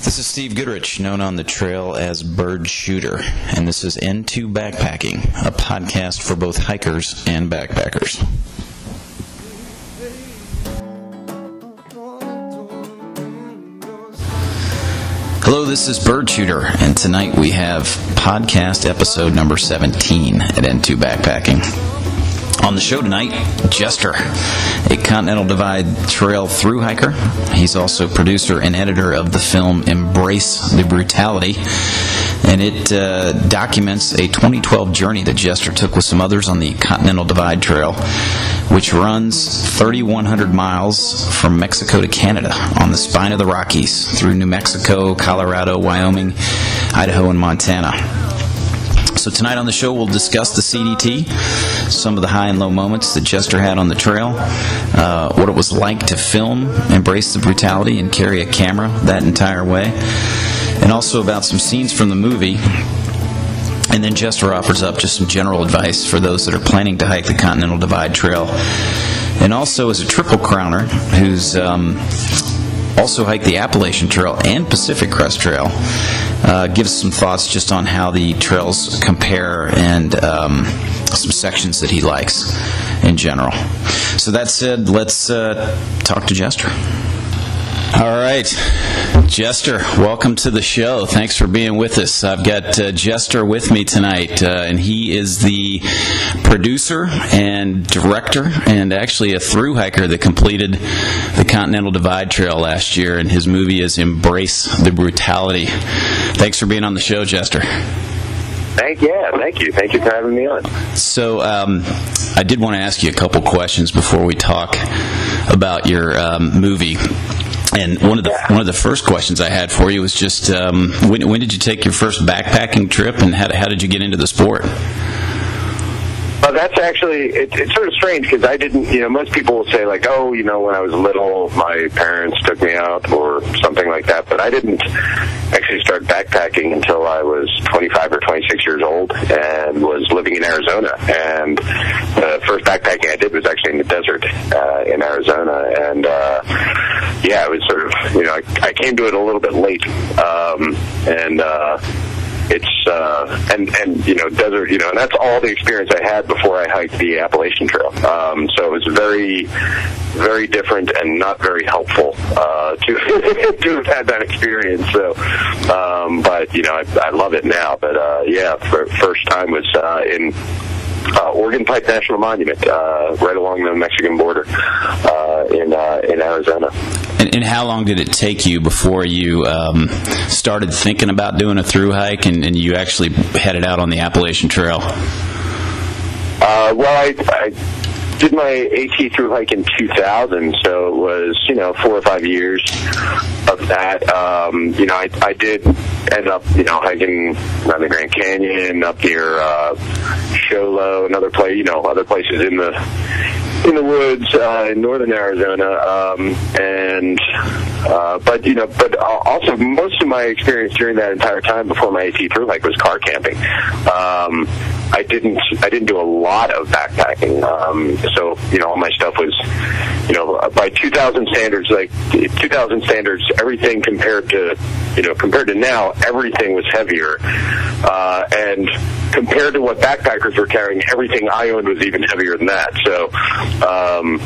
This is Steve Goodrich, known on the trail as Bird Shooter, and this is N2 Backpacking, a podcast for both hikers and backpackers. Hello, this is Bird Shooter, and tonight we have podcast episode number 17 at N2 Backpacking. On the show tonight, Jester, Continental Divide Trail through hiker. He's also producer and editor of the film Embrace the Brutality, and it uh, documents a 2012 journey that Jester took with some others on the Continental Divide Trail, which runs 3,100 miles from Mexico to Canada on the spine of the Rockies through New Mexico, Colorado, Wyoming, Idaho, and Montana. So tonight on the show, we'll discuss the CDT, some of the high and low moments that Jester had on the trail, uh, what it was like to film, embrace the brutality, and carry a camera that entire way, and also about some scenes from the movie. And then Jester offers up just some general advice for those that are planning to hike the Continental Divide Trail. And also, as a triple crowner who's um, also hike the Appalachian Trail and Pacific Crest Trail. Uh, gives some thoughts just on how the trails compare and um, some sections that he likes in general. So that said, let's uh, talk to Jester. All right, Jester, welcome to the show. Thanks for being with us. I've got uh, Jester with me tonight, uh, and he is the producer and director, and actually a through hiker that completed the Continental Divide Trail last year. And his movie is Embrace the Brutality. Thanks for being on the show, Jester. Thank yeah, thank you, thank you for having me on. So, um, I did want to ask you a couple questions before we talk about your um, movie. And one of the one of the first questions I had for you was just um, when, when did you take your first backpacking trip, and how, how did you get into the sport? Well, that's actually it, it's sort of strange because I didn't. You know, most people will say like, "Oh, you know, when I was little, my parents took me out" or something like that. But I didn't actually start backpacking until I was 25 or 26 years old and was living in Arizona. And the first backpacking I did was actually in the desert uh, in Arizona. And uh, yeah, it was sort of you know I, I came to it a little bit late, um, and. Uh, it's uh, and and you know desert you know and that's all the experience I had before I hiked the Appalachian Trail. Um, so it was very very different and not very helpful uh, to to have had that experience. So, um, but you know I, I love it now. But uh, yeah, for, first time was uh, in uh, Organ Pipe National Monument, uh, right along the Mexican border uh, in uh, in Arizona. And, and, how long did it take you before you um, started thinking about doing a through hike and, and, you actually headed out on the Appalachian Trail? Uh, well, I, I did my AT through hike in 2000, so it was you know four or five years of that. Um, you know, I, I did end up you know hiking around the Grand Canyon, up near uh, Show Low, and other place, you know, other places in the in the woods uh, in northern Arizona, um, and uh, but you know, but also most of my experience during that entire time before my AT through hike was car camping. Um, I didn't I didn't do a lot of backpacking, um, so you know all my stuff was you know by 2000 standards like 2000 standards everything compared to you know compared to now everything was heavier uh, and compared to what backpackers were carrying everything I owned was even heavier than that so um,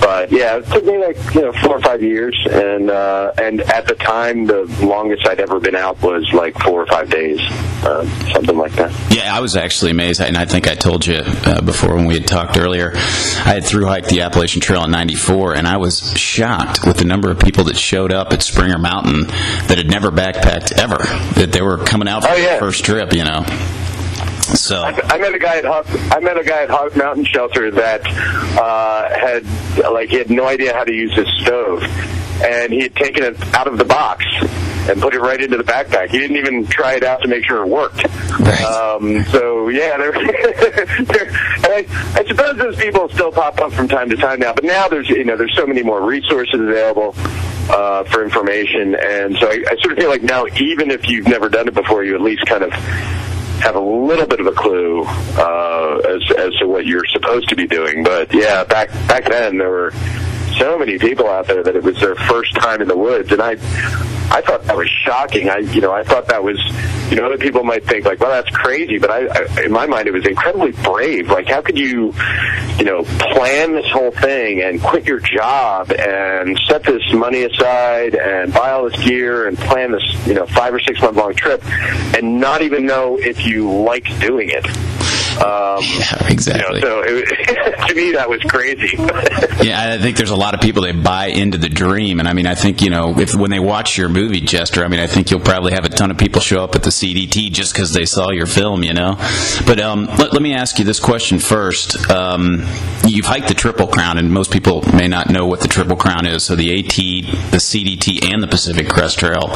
but yeah, it took me like you know four or five years, and uh, and at the time, the longest I'd ever been out was like four or five days, uh, something like that. Yeah, I was actually amazed, and I think I told you uh, before when we had talked earlier. I had through hiked the Appalachian Trail in '94, and I was shocked with the number of people that showed up at Springer Mountain that had never backpacked ever. That they were coming out for oh, yeah. their first trip, you know. So I, I met a guy at Hawk, I met a guy at Hawk Mountain Shelter that uh, had like he had no idea how to use his stove, and he had taken it out of the box and put it right into the backpack. He didn't even try it out to make sure it worked. Right. Um, so yeah, there, there, I, I suppose those people still pop up from time to time now. But now there's you know there's so many more resources available uh, for information, and so I, I sort of feel like now even if you've never done it before, you at least kind of have a little bit of a clue uh, as as to what you're supposed to be doing. But yeah, back back then there were so many people out there that it was their first time in the woods, and I I thought that was shocking. I, you know, I thought that was, you know, other people might think like, well, that's crazy, but I, I in my mind, it was incredibly brave. Like, how could you, you know, plan this whole thing and quit your job and set this money aside and buy all this gear and plan this, you know, five or six month long trip and not even know if you like doing it? Um, yeah, exactly. You know, so it, to me, that was crazy. yeah, I think there's a lot of people that buy into the dream, and I mean, I think you know, if when they watch your movie, Jester, I mean, I think you'll probably have a ton of people show up at the CDT just because they saw your film, you know. But um, let, let, me ask you this question first. Um, you've hiked the Triple Crown, and most people may not know what the Triple Crown is. So the AT, the CDT, and the Pacific Crest Trail.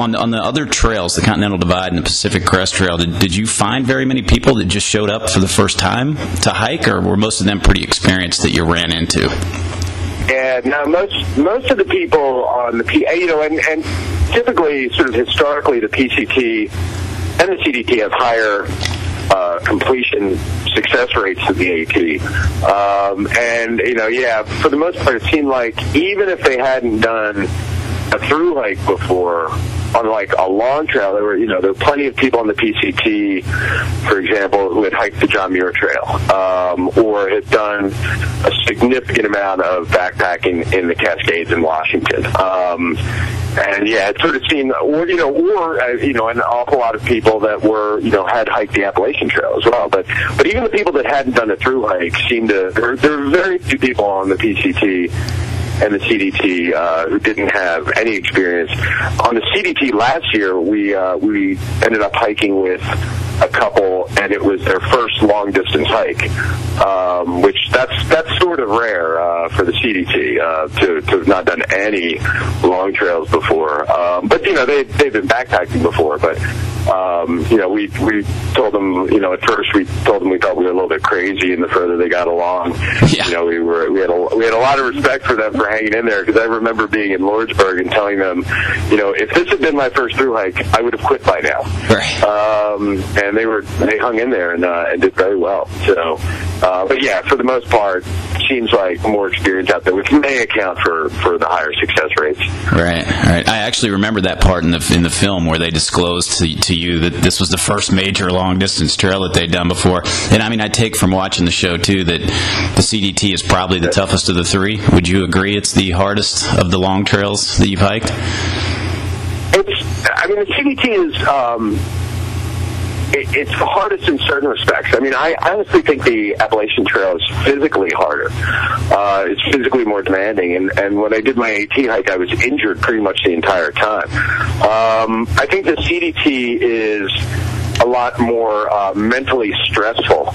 On on the other trails, the Continental Divide and the Pacific Crest Trail, did, did you find very many people that just showed up for the first time to hike, or were most of them pretty experienced that you ran into? Yeah, now most most of the people on the P, you know, and, and typically, sort of historically, the PCT and the CDT have higher uh, completion success rates than the AT. Um, and you know, yeah, for the most part, it seemed like even if they hadn't done a through hike before on like a long trail, there were you know there were plenty of people on the PCT, for example, who had hiked the John Muir Trail um, or had done a significant amount of backpacking in the Cascades in Washington. Um, and yeah, it sort of seemed, or you know, or uh, you know, an awful lot of people that were, you know, had hiked the Appalachian Trail as well. But but even the people that hadn't done a through hike seemed to. There, there were very few people on the PCT and the CDT uh, who didn't have any experience. On the CDT last year, we uh, we ended up hiking with a couple, and it was their first long distance hike, um, which that's that's sort of rare uh, for the CDT uh, to to have not done any long trails before. Um, but you know they they've been backpacking before, but um, you know we we told them you know at first we told them we thought we were a little bit crazy, and the further they got along, yeah. you know we were we had a we had a lot of respect for them for hanging in there because I remember being in Lordsburg and telling them, you know, if this had been my first through hike, I would have quit by now. Right. Um, and they were they hung in there and uh, and did very well. So, uh, but yeah, for the most part, seems like more experience out there, which may account for for the higher success rates. Right. Right. I actually remember that part in the in the film where they disclosed to, to you that this was the first major long distance trail that they'd done before. And I mean, I take from watching the show too that the CDT is probably the toughest of the three. Would you agree? It's the hardest of the long trails that you've hiked. It's. I mean, the CDT is. Um, it, it's hardest in certain respects. I mean, I, I honestly think the Appalachian Trail is physically harder. Uh, it's physically more demanding. And, and when I did my AT hike, I was injured pretty much the entire time. Um, I think the CDT is a lot more uh, mentally stressful.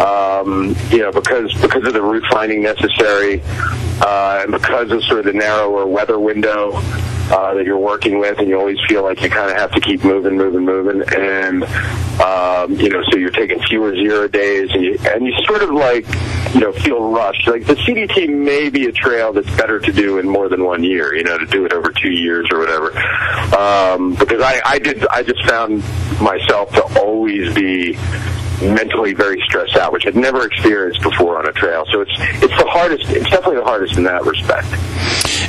Um, you know, because because of the route finding necessary, uh, and because of sort of the narrower weather window uh, that you're working with, and you always feel like you kind of have to keep moving, moving, moving, and um, you know, so you're taking fewer zero days, and you, and you sort of like, you know, feel rushed. Like the CDT may be a trail that's better to do in more than one year, you know, to do it over two years or whatever. Um, because I, I did, I just found myself to always be mentally very stressed out, which I'd never experienced before on a trail. So it's it's the hardest. It's definitely the hardest in that respect.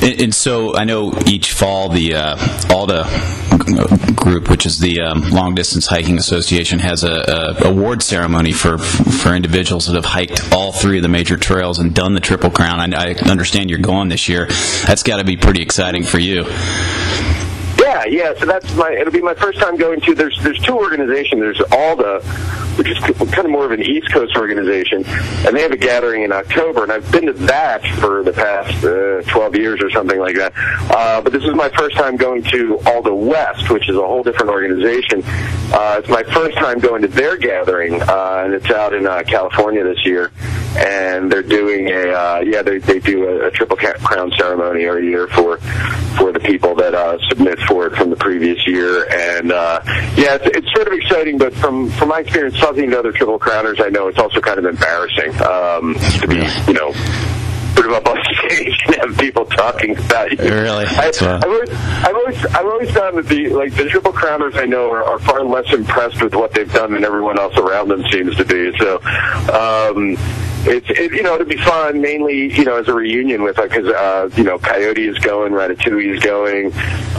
And, and so I know each fall the uh, ALDHA group, which is the um, Long Distance Hiking Association, has a, a, award ceremony for for individuals that have hiked all three of the major trails and done the Triple Crown. I, I understand you're going this year. That's got to be pretty exciting for you. Yeah. So that's my. It'll be my first time going to. There's there's two organizations. There's ALDHA, which is kind of more of an East Coast organization, and they have a gathering in October. And I've been to that for the past uh, 12 years or something like that. Uh, but this is my first time going to ALDHA West, which is a whole different organization. Uh, it's my first time going to their gathering, uh, and it's out in uh, California this year. And they're doing a uh, yeah, they they do a, a triple crown ceremony every year for for the people that uh, submit for from the previous year. And uh, yeah, it's, it's sort of exciting, but from from my experience talking to other triple crowners, I know it's also kind of embarrassing um, to be, you know, put up on stage and have people talking about you. Really? I, I've, always, I've always I've always found that the like the triple crowners I know are, are far less impressed with what they've done than everyone else around them seems to be. So. Um, it's it, you know it'd be fun mainly you know as a reunion with because uh, you know Coyote is going, Ratatouille is going,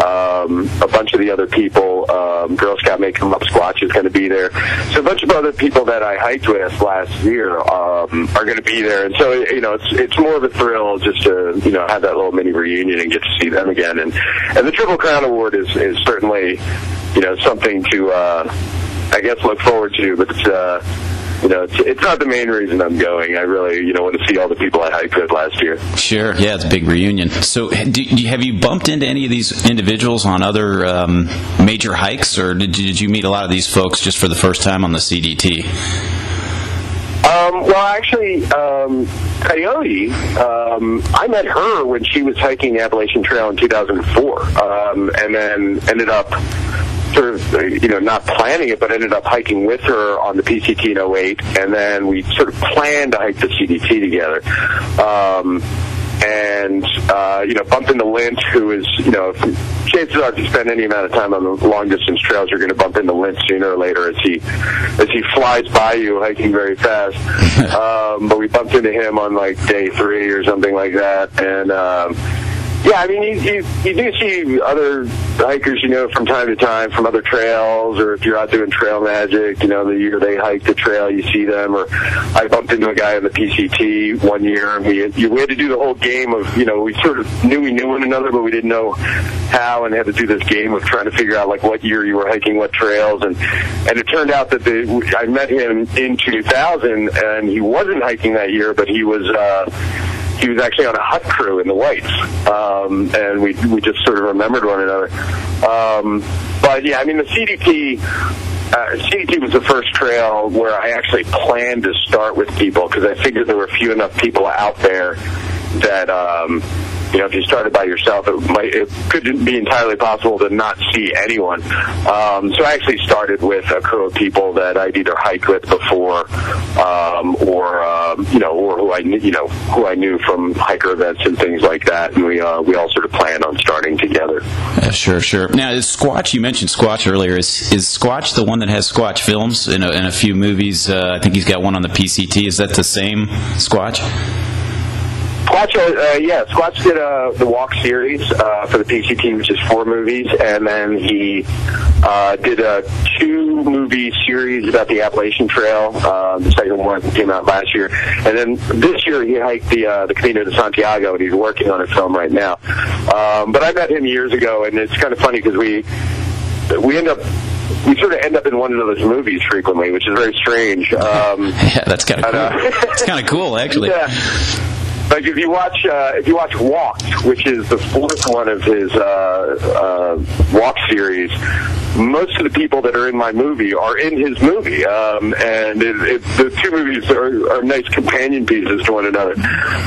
um, a bunch of the other people, um, Girl Scout Make 'em Up Squatch is going to be there, so a bunch of other people that I hiked with last year um, are going to be there, and so you know it's it's more of a thrill just to you know have that little mini reunion and get to see them again, and and the Triple Crown Award is is certainly you know something to uh, I guess look forward to, but it's. Uh, you know, it's, it's not the main reason I'm going. I really, you know, want to see all the people I hiked with last year. Sure, yeah, it's a big reunion. So, do, do, have you bumped into any of these individuals on other um, major hikes, or did you, did you meet a lot of these folks just for the first time on the CDT? Um, well, actually, um, Coyote, um, I met her when she was hiking the Appalachian Trail in 2004, um, and then ended up sort of, uh, you know, not planning it, but ended up hiking with her on the PCT in 08, and then we sort of planned to hike the CDT together. Um, and uh, you know, bumped into Lint, who is you know, chances are if you spend any amount of time on the long distance trails, you're going to bump into Lint sooner or later as he as he flies by you hiking very fast. um, but we bumped into him on like day three or something like that, and. Um, yeah, I mean, you, you, you do see other hikers, you know, from time to time from other trails, or if you're out doing trail magic, you know, the year they hike the trail, you see them. Or I bumped into a guy in the PCT one year, and we had, we had to do the whole game of, you know, we sort of knew we knew one another, but we didn't know how, and had to do this game of trying to figure out like what year you were hiking what trails, and and it turned out that the, I met him in 2000, and he wasn't hiking that year, but he was. uh he was actually on a hut crew in the Whites, um, and we we just sort of remembered one another. Um, but yeah, I mean the CDT. Uh, CDT was the first trail where I actually planned to start with people because I figured there were few enough people out there that um, you know, if you started by yourself, it might it could be entirely possible to not see anyone. Um, so I actually started with a crew of people that I'd either hiked with before, um, or um, you know, or who I you know who I knew from hiker events and things like that, and we uh, we all sort of planned on starting together. Yeah, sure, sure. Now, is Squatch? You mentioned Squatch earlier. Is is Squatch the one that has Squatch films in a, in a few movies? Uh, I think he's got one on the PCT. Is that the same Squatch? Squatch, uh, yeah, Squatch did uh, the Walk series uh, for the PCT, which is four movies, and then he uh, did a two movie series about the Appalachian Trail. Uh, the second one came out last year, and then this year he hiked the uh, the Camino de Santiago, and he's working on a film right now. Um, but I met him years ago, and it's kind of funny because we we end up we sort of end up in one of those movies frequently, which is very strange. Um, yeah, that's kind of cool. Uh, it's kind of cool, actually. Yeah. Like if you watch uh, if you watch Walked, which is the fourth one of his uh, uh, Walk series, most of the people that are in my movie are in his movie, um, and it, it, the two movies are, are nice companion pieces to one another.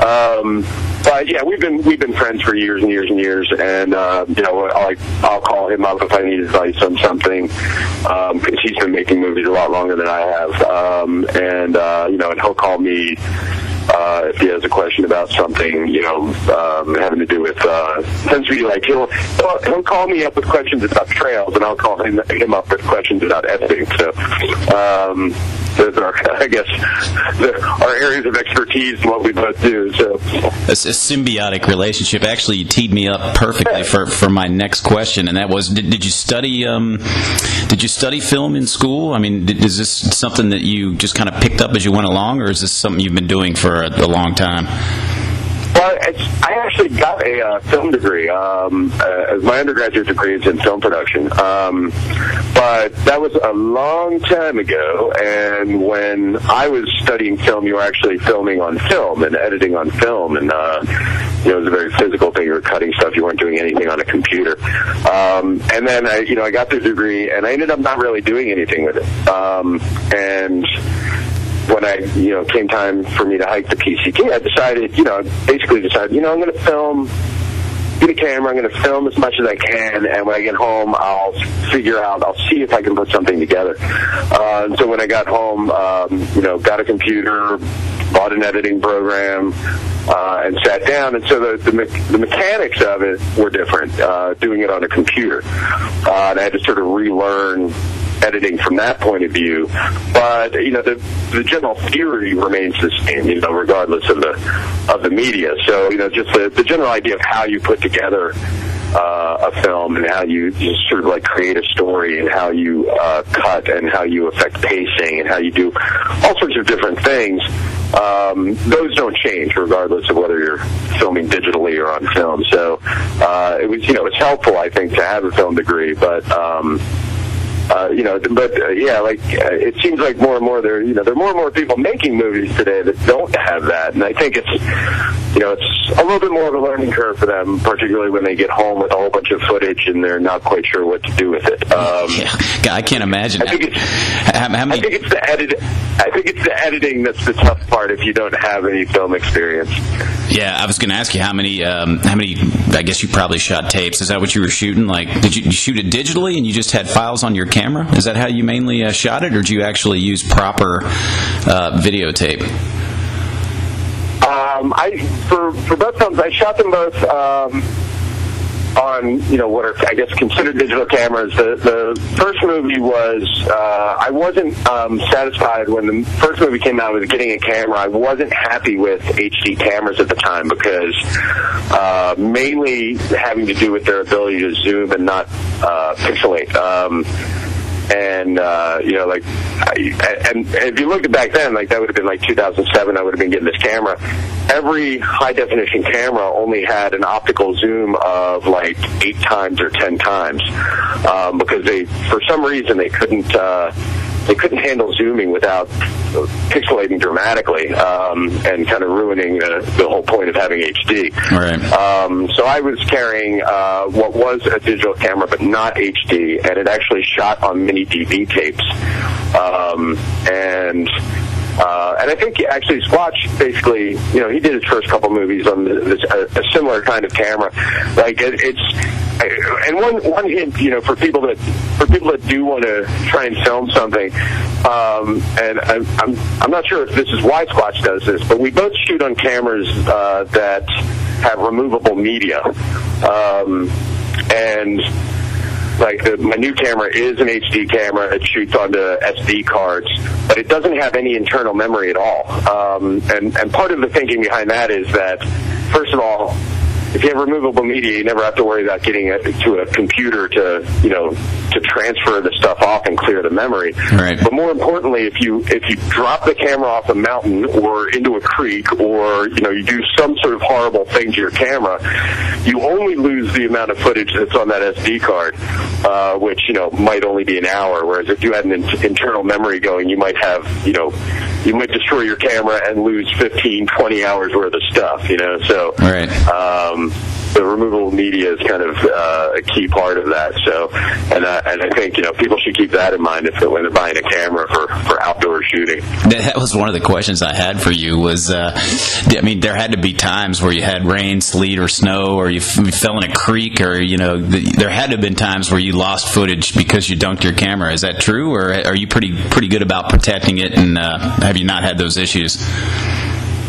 Um, but yeah, we've been we've been friends for years and years and years, and uh, you know, I'll, I'll call him up if I need advice on something because um, he's been making movies a lot longer than I have, um, and uh, you know, and he'll call me uh, if he has a question about something, you know, um, having to do with, uh, tends to be like, he'll, he'll, he'll call me up with questions about trails, and I'll call him, him up with questions about editing. So, um, those are, I guess, our areas of expertise and what we both do. So, it's a symbiotic relationship. Actually, you teed me up perfectly for, for my next question, and that was: Did, did you study? Um, did you study film in school? I mean, did, is this something that you just kind of picked up as you went along, or is this something you've been doing for a, a long time? Well, I actually got a uh, film degree. Um, uh, my undergraduate degree is in film production, um, but that was a long time ago. And when I was studying film, you were actually filming on film and editing on film, and uh, you know, it was a very physical thing. You were cutting stuff. You weren't doing anything on a computer. Um, and then I, you know, I got the degree, and I ended up not really doing anything with it. Um, and when I, you know, came time for me to hike the PCT, I decided, you know, basically decided, you know, I'm going to film, get a camera, I'm going to film as much as I can, and when I get home, I'll figure out, I'll see if I can put something together. Uh, and so when I got home, um, you know, got a computer, bought an editing program, uh, and sat down. And so the, the, me- the mechanics of it were different, uh, doing it on a computer. Uh, and I had to sort of relearn editing from that point of view. But you know, the the general theory remains the same. You know, regardless of the of the media. So you know, just the, the general idea of how you put together uh, a film and how you just sort of like create a story and how you uh, cut and how you affect pacing and how you do all sorts of different things. Um, those don't change regardless of whether you're filming digitally or on film. So uh, it was, you know, it's helpful I think to have a film degree, but. Um, uh, you know, but uh, yeah, like uh, it seems like more and more there, you know, there are more and more people making movies today that don't have that, and I think it's, you know, it's a little bit more of a learning curve for them, particularly when they get home with a whole bunch of footage and they're not quite sure what to do with it. Um, yeah, I can't imagine. I think it's, how, how many... I think it's the edit. I think it's the editing that's the tough part if you don't have any film experience. Yeah, I was going to ask you how many, um, how many. I guess you probably shot tapes. Is that what you were shooting? Like, did you, you shoot it digitally and you just had files on your camera? Is that how you mainly uh, shot it, or do you actually use proper uh, videotape? Um, I for for both films, I shot them both. Um, on you know what are I guess considered digital cameras. The the first movie was uh, I wasn't um, satisfied when the first movie came out with getting a camera. I wasn't happy with HD cameras at the time because uh, mainly having to do with their ability to zoom and not uh, pixelate. Um, and uh, you know, like, I, and, if you looked back then, like that would have been like 2007. I would have been getting this camera. Every high definition camera only had an optical zoom of like eight times or ten times um, because they, for some reason, they couldn't. Uh, they couldn't handle zooming without pixelating dramatically um, and kind of ruining the, the, whole point of having HD. Right. Um, so I was carrying uh, what was a digital camera, but not HD, and it actually shot on mini DV tapes. Um, and uh, and I think actually Squatch basically, you know, he did his first couple movies on this, a, a similar kind of camera. Like it, it's, and one one hint, you know, for people that for people that do want to try and film something, um, and I'm, I'm I'm not sure if this is why Squatch does this, but we both shoot on cameras uh, that have removable media, um, and like the, my new camera is an HD camera. It shoots onto SD cards, but it doesn't have any internal memory at all. Um, and and part of the thinking behind that is that first of all, if you have removable media, you never have to worry about getting it to a computer to, you know, to transfer the stuff off and clear the memory. Right. But more importantly, if you if you drop the camera off a mountain or into a creek or you know you do some sort of horrible thing to your camera, you only lose the amount of footage that's on that SD card, uh, which you know might only be an hour. Whereas if you had an in- internal memory going, you might have you know you might destroy your camera and lose 15, 20 hours worth of stuff. You know, so right. Um, the removable media is kind of uh, a key part of that. So, and uh, and I think you know people should keep that in mind if they're when they're buying a camera for for outdoor shooting. That was one of the questions I had for you. Was uh, I mean, there had to be times where you had rain, sleet, or snow, or you, fell in a creek, or you know, the, there had to have been times where you lost footage because you dunked your camera. Is that true, or are you pretty pretty good about protecting it? And uh, have you not had those issues?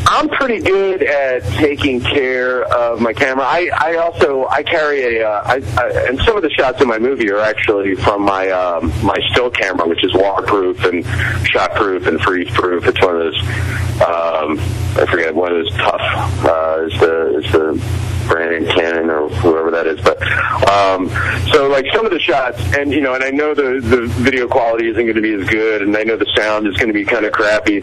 I'm pretty good at taking care of my camera. I, I also I carry a uh, I, I, and some of the shots in my movie are actually from my um, my still camera, which is waterproof and shotproof and freeze proof. It's one of those um, I forget of those tough uh, is the is the Brandon Cannon or whoever that is. But um, so like some of the shots, and you know, and I know the the video quality isn't going to be as good, and I know the sound is going to be kind of crappy,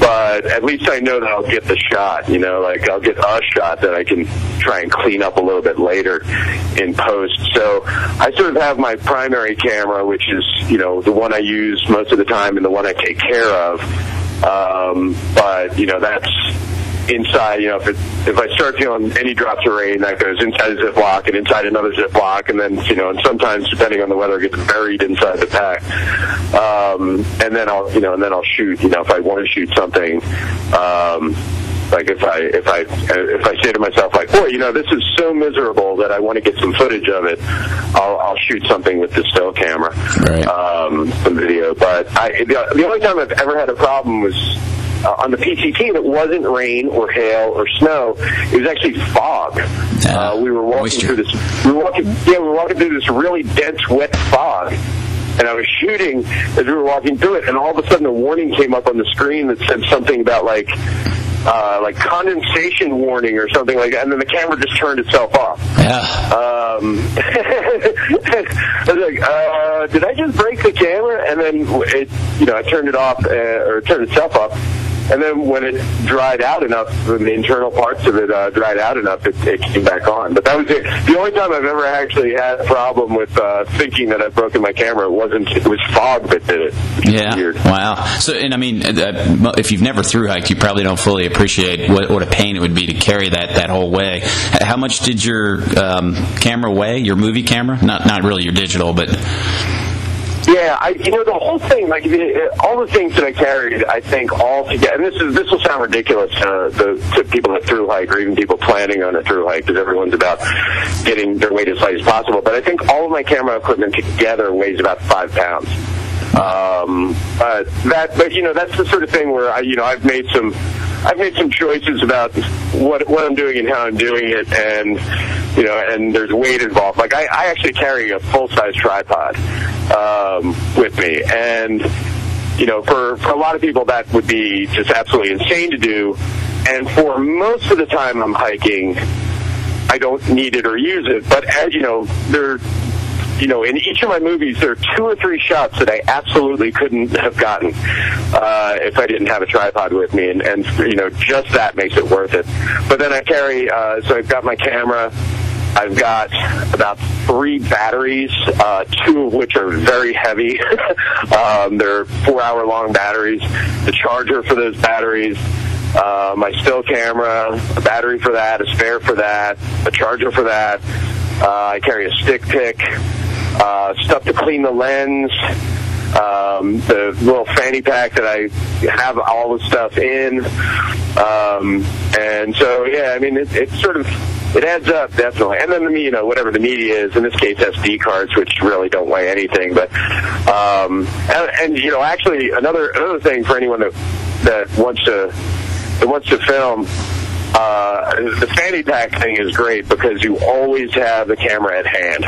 but at least I know that I'll get the shot. You know, like I'll get a shot that I can try and clean up a little bit later in post. So I sort of have my primary camera, which is you know the one I use most of the time and the one I take care of. Um, but you know that's inside, you know, if it, if I start feeling any drops of rain, that goes inside a Ziploc and inside another Ziploc, and then you know, and sometimes depending on the weather, it gets buried inside the pack. Um, and then I'll, you know, and then I'll shoot. You know, if I want to shoot something. Um, like if I if I if I say to myself like, boy, you know, this is so miserable that I want to get some footage of it, I'll, I'll shoot something with the still camera, right. um, some video. But I the, the only time I've ever had a problem was uh, on the PCT that wasn't rain or hail or snow. It was actually fog. Uh, we were walking moisture. through this. We were walking. Yeah, we were walking through this really dense, wet fog. and I was shooting as we were walking through it, and all of a sudden a warning came up on the screen that said something about like uh, like condensation warning or something like that, and then the camera just turned itself off. Yeah. Um, I was like, uh, did I just break the camera? And then it, you know, I turned it off uh, or turned itself off. And then when it dried out enough, when the internal parts of it uh, dried out enough, it, it came back on. But that was it. The only time I've ever actually had a problem with uh, thinking that I've broken my camera. It wasn't. It was fog that did it. Yeah. Weird. Wow. So, and I mean, uh, if you've never through hiked, you probably don't fully appreciate what, what a pain it would be to carry that that whole way. How much did your um, camera weigh? Your movie camera? Not not really your digital, but Yeah, I you know the whole thing, like the, all the things that I carried, I think all together. And this is this will sound ridiculous to, the, to people that through hike or even people planning on a through hike, because everyone's about getting their weight as light as possible. But I think all of my camera equipment together weighs about five pounds. Um, but that, but you know, that's the sort of thing where I, you know, I've made some, I've made some choices about what what I'm doing and how I'm doing it, and you know, and there's weight involved. Like I, I actually carry a full size tripod um, with me, and you know, for for a lot of people that would be just absolutely insane to do, and for most of the time I'm hiking, I don't need it or use it. But as you know, there you know, in each of my movies, there are two or three shots that I absolutely couldn't have gotten uh, if I didn't have a tripod with me, and, and you know, just that makes it worth it. But then I carry, uh, so I've got my camera. I've got about three batteries, uh, two of which are very heavy. um, they're four-hour-long batteries. The charger for those batteries, uh, my still camera, a battery for that, a spare for that, a charger for that. Uh, I carry a StickPic, uh, stuff to clean the lens, um, the little fanny pack that I have all the stuff in. Um, and so, yeah, I mean, it, it sort of, it adds up, definitely. And then, you know, whatever the media is, in this case, SD cards, which really don't weigh anything. But, um, and, and, you know, actually, another, another thing for anyone that, that wants to, that wants to film, uh, the fanny pack thing is great because you always have the camera at hand.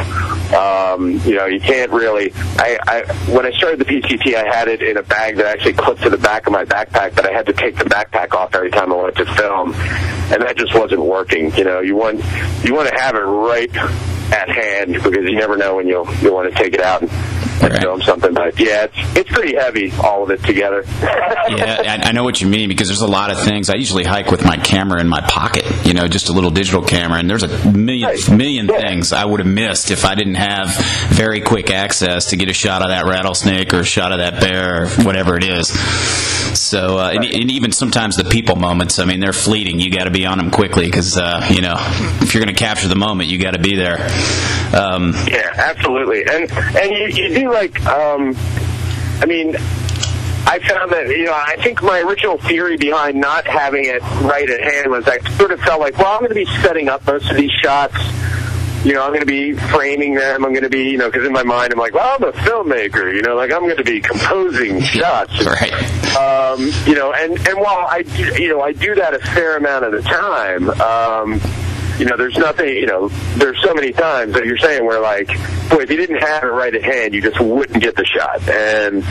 Um, you know, you can't really. I, I when I started the PCT, I had it in a bag that actually clipped to the back of my backpack, but I had to take the backpack off every time I went to film, and that just wasn't working. You know, you want you want to have it right at hand because you never know when you'll you'll want to take it out and, Right. film something. But yeah, it's it's pretty heavy, all of it together. yeah, I, I know what you mean because there's a lot of things. I usually hike with my camera in my pocket, you know, just a little digital camera, and there's a million Right. million Yeah. things I would have missed if I didn't have very quick access to get a shot of that rattlesnake or a shot of that bear or whatever it is. So, uh, and, and even sometimes the people moments, I mean, they're fleeting. You got to be on them quickly because, uh, you know, if you're going to capture the moment, you got to be there. Um, Yeah, absolutely. And and you, you do like um I mean I found that you know I think my original theory behind not having it right at hand was I sort of felt like well I'm going to be setting up most of these shots you know I'm going to be framing them I'm going to be you know because in my mind I'm like well I'm a filmmaker you know like I'm going to be composing shots right. um, you know, and and while I do- you know I do that a fair amount of the time, um, you know, there's nothing, you know, there's so many times that you're saying where like, boy, if you didn't have it right at hand, you just wouldn't get the shot, and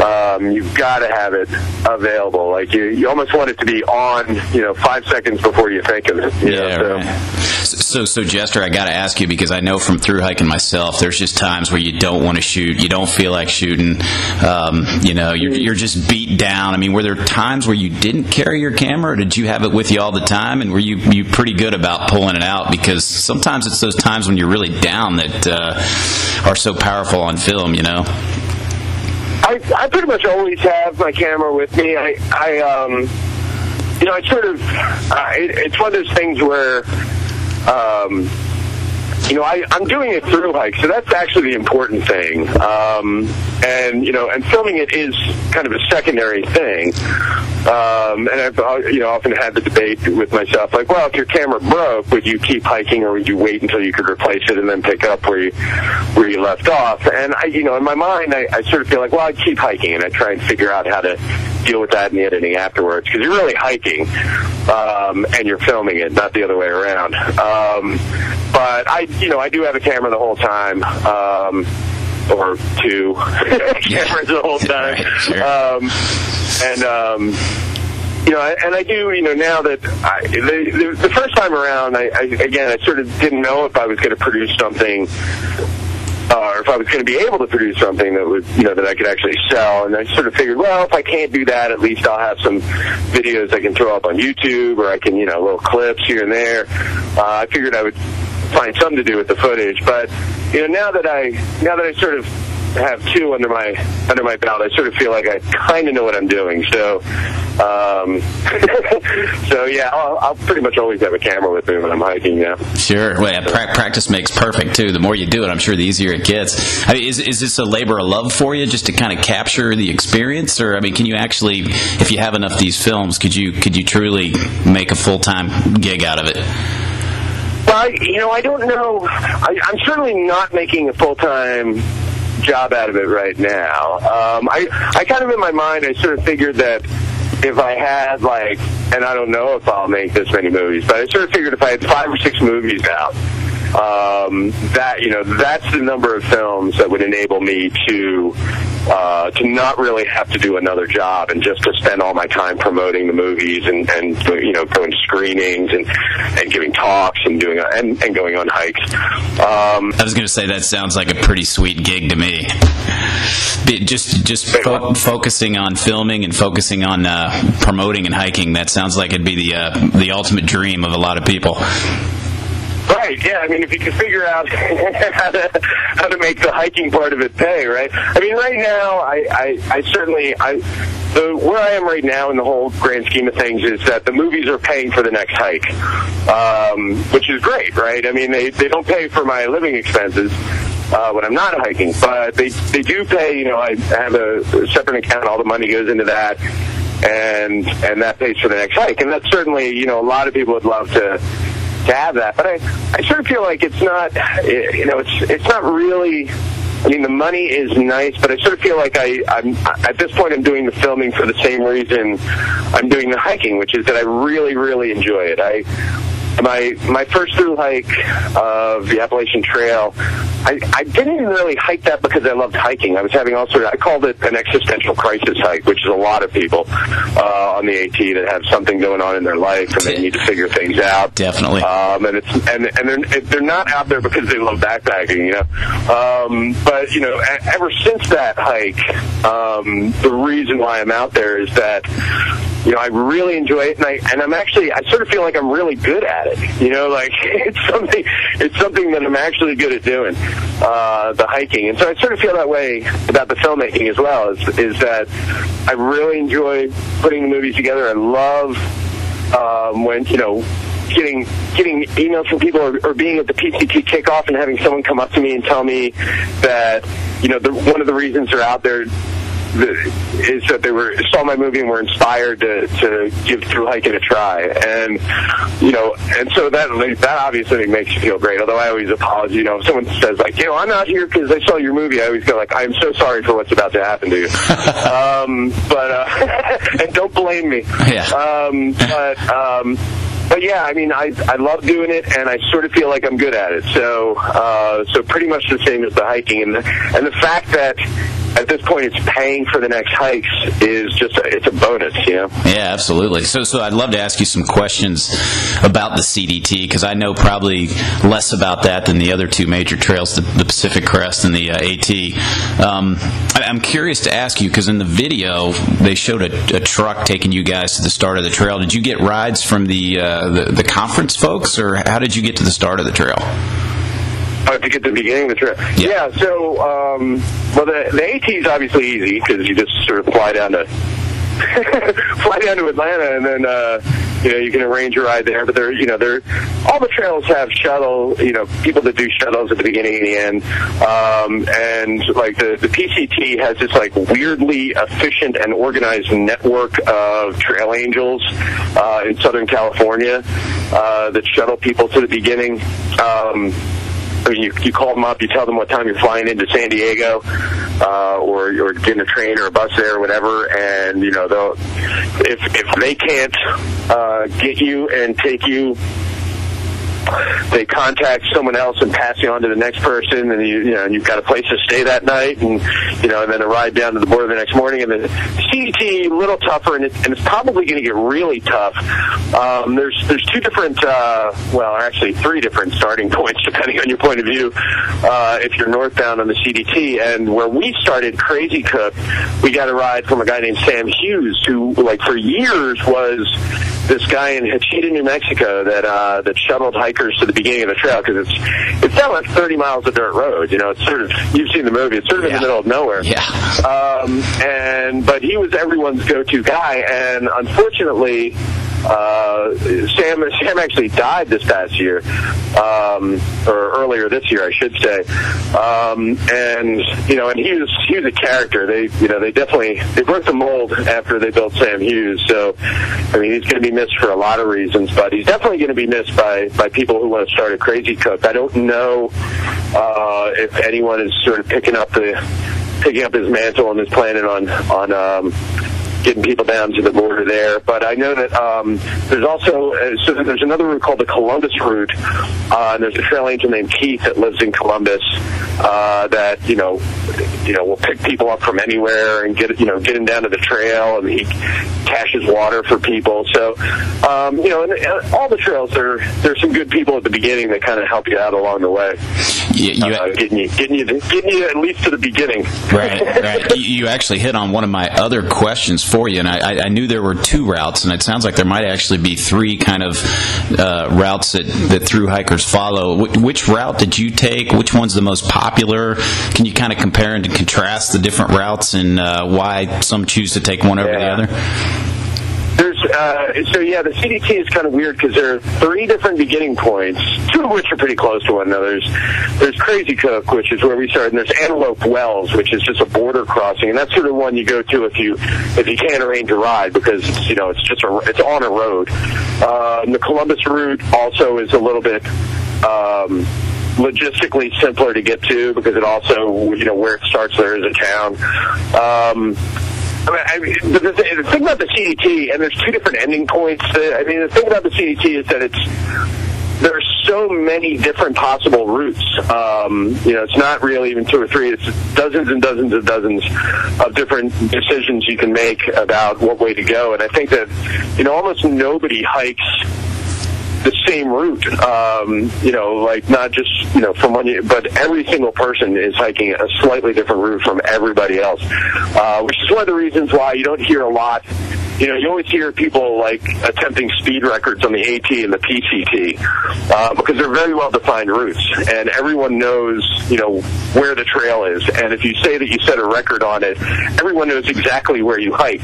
um, you've got to have it available. Like you, you almost want it to be on, you know, five seconds before you think of it. You know, Yeah, so. right. So, so Jester, I got to ask you because I know from through hiking myself, there's just times where you don't want to shoot, you don't feel like shooting. Um, you know, you're, you're just beat down. I mean, were there times where you didn't carry your camera, or did you have it with you all the time? And were you you pretty good about pulling it out? Because sometimes it's those times when you're really down that uh, are so powerful on film. You know. I, I pretty much always have my camera with me. I, I um, you know, I sort of, uh, it, it's one of those things where, um, you know, I, I'm doing it through hike, so that's actually the important thing. Um, and you know, and filming it is kind of a secondary thing. Um, and I've uh, you know often had the debate with myself, like, well, if your camera broke, would you keep hiking, or would you wait until you could replace it and then pick up where you where you left off? And I, you know, in my mind, I, I sort of feel like, well, I'd keep hiking, and I try and figure out how to deal with that in the editing afterwards, because you're really hiking um, and you're filming it, not the other way around. Um, but I, you know, I do have a camera the whole time. Um, or two cameras the whole time. Right, sure. um, and um, you know, and I do, you know, now that I, the, the, the first time around, I, I again, I sort of didn't know if I was going to produce something uh, or if I was going to be able to produce something that would, you know, that I could actually sell. And I sort of figured, well, if I can't do that, at least I'll have some videos I can throw up on YouTube, or I can, you know, little clips here and there. Uh, I figured I would find something to do with the footage. But you know, now that I now that I sort of have two under my under my belt, I sort of feel like I kind of know what I'm doing. So, um, so yeah, I'll, I'll pretty much always have a camera with me when I'm hiking. Yeah. Sure. Well, yeah, pra- practice makes perfect too. The more you do it, I'm sure the easier it gets. I mean, is is this a labor of love for you, just to kind of capture the experience, or I mean, can you actually, if you have enough of these films, could you could you truly make a full time gig out of it? Well, you know, I don't know. I, I'm certainly not making a full time job out of it right now. Um, I, I kind of in my mind, I sort of figured that if I had like, and I don't know if I'll make this many movies, but I sort of figured if I had five or six movies out, um, that you know, that's the number of films that would enable me to uh, to not really have to do another job and just to spend all my time promoting the movies and and you know going to screenings and and giving talks and doing and, and going on hikes. Um, I was going to say that sounds like a pretty sweet gig to me. Just just fo- focusing on filming and focusing on uh, promoting and hiking. That sounds like it'd be the uh, the ultimate dream of a lot of people. Right, yeah. I mean, if you can figure out how to how to make the hiking part of it pay, right? I mean, right now, I I, I certainly I the where I am right now in the whole grand scheme of things is that the movies are paying for the next hike, um, which is great, right? I mean, they they don't pay for my living expenses. Uh, when I'm not hiking, but they they do pay. You know, I have a separate account. All the money goes into that, and and that pays for the next hike. And that's certainly, you know, a lot of people would love to to have that. But I, I sort of feel like it's not, eh, you know, it's it's not really. I mean, the money is nice, but I sort of feel like I, I'm at this point I'm doing the filming for the same reason I'm doing the hiking, which is that I really, really enjoy it. I my my first through hike of the Appalachian Trail, I, I didn't really hike that because I loved hiking. I was having all sort of I called it an existential crisis hike, which is a lot of people uh, on the AT that have something going on in their life and they need to figure things out. Definitely. Um, and it's and and they're they're not out there because they love backpacking, you know. Um, but you know, ever since that hike, um, the reason why I'm out there is that you know I really enjoy it, and I and I'm actually I sort of feel like I'm really good at it. You know, like it's something it's something that I'm actually good at doing, uh, the hiking, and so I sort of feel that way about the filmmaking as well. Is is that I really enjoy putting the movies together. I love um, when you know getting getting emails from people or, or being at the PCT kickoff and having someone come up to me and tell me that you know the, one of the reasons they're out there the, is that they were saw my movie and were inspired to, to give through hiking a try. And you know and so that that obviously makes you feel great. Although I always apologize you know if someone says like you know I'm not here because I saw your movie I always go like I'm so sorry for what's about to happen to you. Um, but uh, and don't blame me. Yeah. um, but um, but yeah, I mean, I I love doing it, and I sort of feel like I'm good at it. So uh, so pretty much the same as the hiking, and the, and the fact that at this point it's paying for the next hikes is just a, it's a bonus, you know. Yeah, absolutely. So, so I'd love to ask you some questions about the CDT because I know probably less about that than the other two major trails, the, the Pacific Crest and the uh, AT. Um, I, I'm curious to ask you because in the video they showed a, a truck taking you guys to the start of the trail. Did you get rides from the, uh, the the conference folks, or how did you get to the start of the trail? Oh, to get the beginning of the trip. Yeah. so, um, well, the, the AT is obviously easy because you just sort of fly down to fly down to Atlanta and then uh, you know you can arrange a ride there. But there, you know, there all the trails have shuttle. You know, people that do shuttles at the beginning and the end. Um, and like the the PCT has this like weirdly efficient and organized network of trail angels uh, in Southern California uh, that shuttle people to the beginning. Um, I mean, you, you call them up, you tell them what time you're flying into San Diego, uh, or or getting a train or a bus there or whatever, and you know they'll if if they can't uh, get you and take you they contact someone else and pass you on to the next person, and you, you know, and you've got a place to stay that night, and you know, and then a ride down to the border the next morning. And the CDT a little tougher, and, it, and it's probably going to get really tough. Um, there's there's two different, uh, well, actually three different starting points depending on your point of view. Uh, if you're northbound on the CDT, and where we started Crazy Cook, we got a ride from a guy named Sam Hughes, who like for years was this guy in Hachita, New Mexico, that uh, that shuttled hikers to the beginning of the trail because it's it's down like 30 miles of dirt road. You know, it's sort of you've seen the movie. It's sort of Yeah. in the middle of nowhere. Yeah. Um, and but he was everyone's go-to guy, and unfortunately, uh, Sam Sam actually died this past year, um, or earlier this year, I should say. Um, and you know, and he was he was a character. They you know they definitely they broke the mold after they built Sam Hughes. So I mean, he's going to be missed for a lot of reasons, but he's definitely going to be missed by by people who want to start a Crazy Cook. I don't know uh, if anyone is sort of picking up the picking up his mantle and is planning on on um, getting people down to the border there. But I know that um, there's also uh, so there's another route called the Columbus route, uh, and there's a trail angel named Keith that lives in Columbus uh, that you know you know will pick people up from anywhere and get you know get them down to the trail, and he caches water for people. So um, you know, and, uh, all the trails there there's some good people at the beginning that kind of help you out along the way, You, you, uh, getting you getting you getting you at least to the beginning. Right, right. You, you actually hit on one of my other questions for you, and I, I- I knew there were two routes, and it sounds like there might actually be three kind of uh, routes that, that through hikers follow. Wh- which route did you take? Which one's the most popular? Can you kind of compare and contrast the different routes and uh, why some choose to take one over the other? Uh, so yeah, the CDT is kind of weird because there are three different beginning points, two of which are pretty close to one another. There's, Crazy Cook, which is where we started, and there's Antelope Wells, which is just a border crossing, and that's sort of one you go to if you if you can't arrange a ride because it's you know it's just a it's on a road. And the Columbus route also is a little bit. Um, logistically simpler to get to because it also, you know, where it starts there is a town. Um, I mean, I the, the, the thing about the CDT, and there's two different ending points. I mean, the thing about the CDT is that it's there are so many different possible routes. Um, you know, it's not really even two or three. It's dozens and dozens and dozens of different decisions you can make about what way to go. And I think that you know almost nobody hikes the same route. Um, you know, like not just you know from one, but every single person is hiking a slightly different route from everybody else, uh, which is one of the reasons why you don't hear a lot. You know, you always hear people like attempting speed records on the AT and the PCT uh, because they're very well defined routes, and everyone knows you know where the trail is. And if you say that you set a record on it, everyone knows exactly where you hike.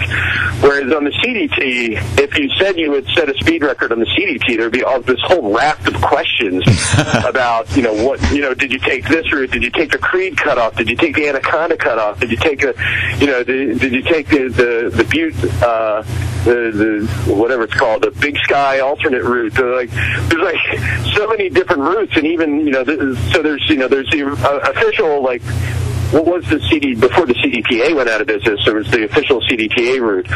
Whereas on the CDT, if you said you would set a speed record on the CDT, there'd be all this whole raft of questions about, you know, what, you know, did you take this route? Did you take the Creede cutoff? Did you take the Anaconda cutoff? Did you take a, you know, did, did you take the the, the Butte, uh, the the whatever it's called, the Big Sky alternate route? They're like, there's like so many different routes, and even you know, this is, so there's you know, there's the uh, official like what was the CD before the CDTA went out of business? There was the official CDTA route,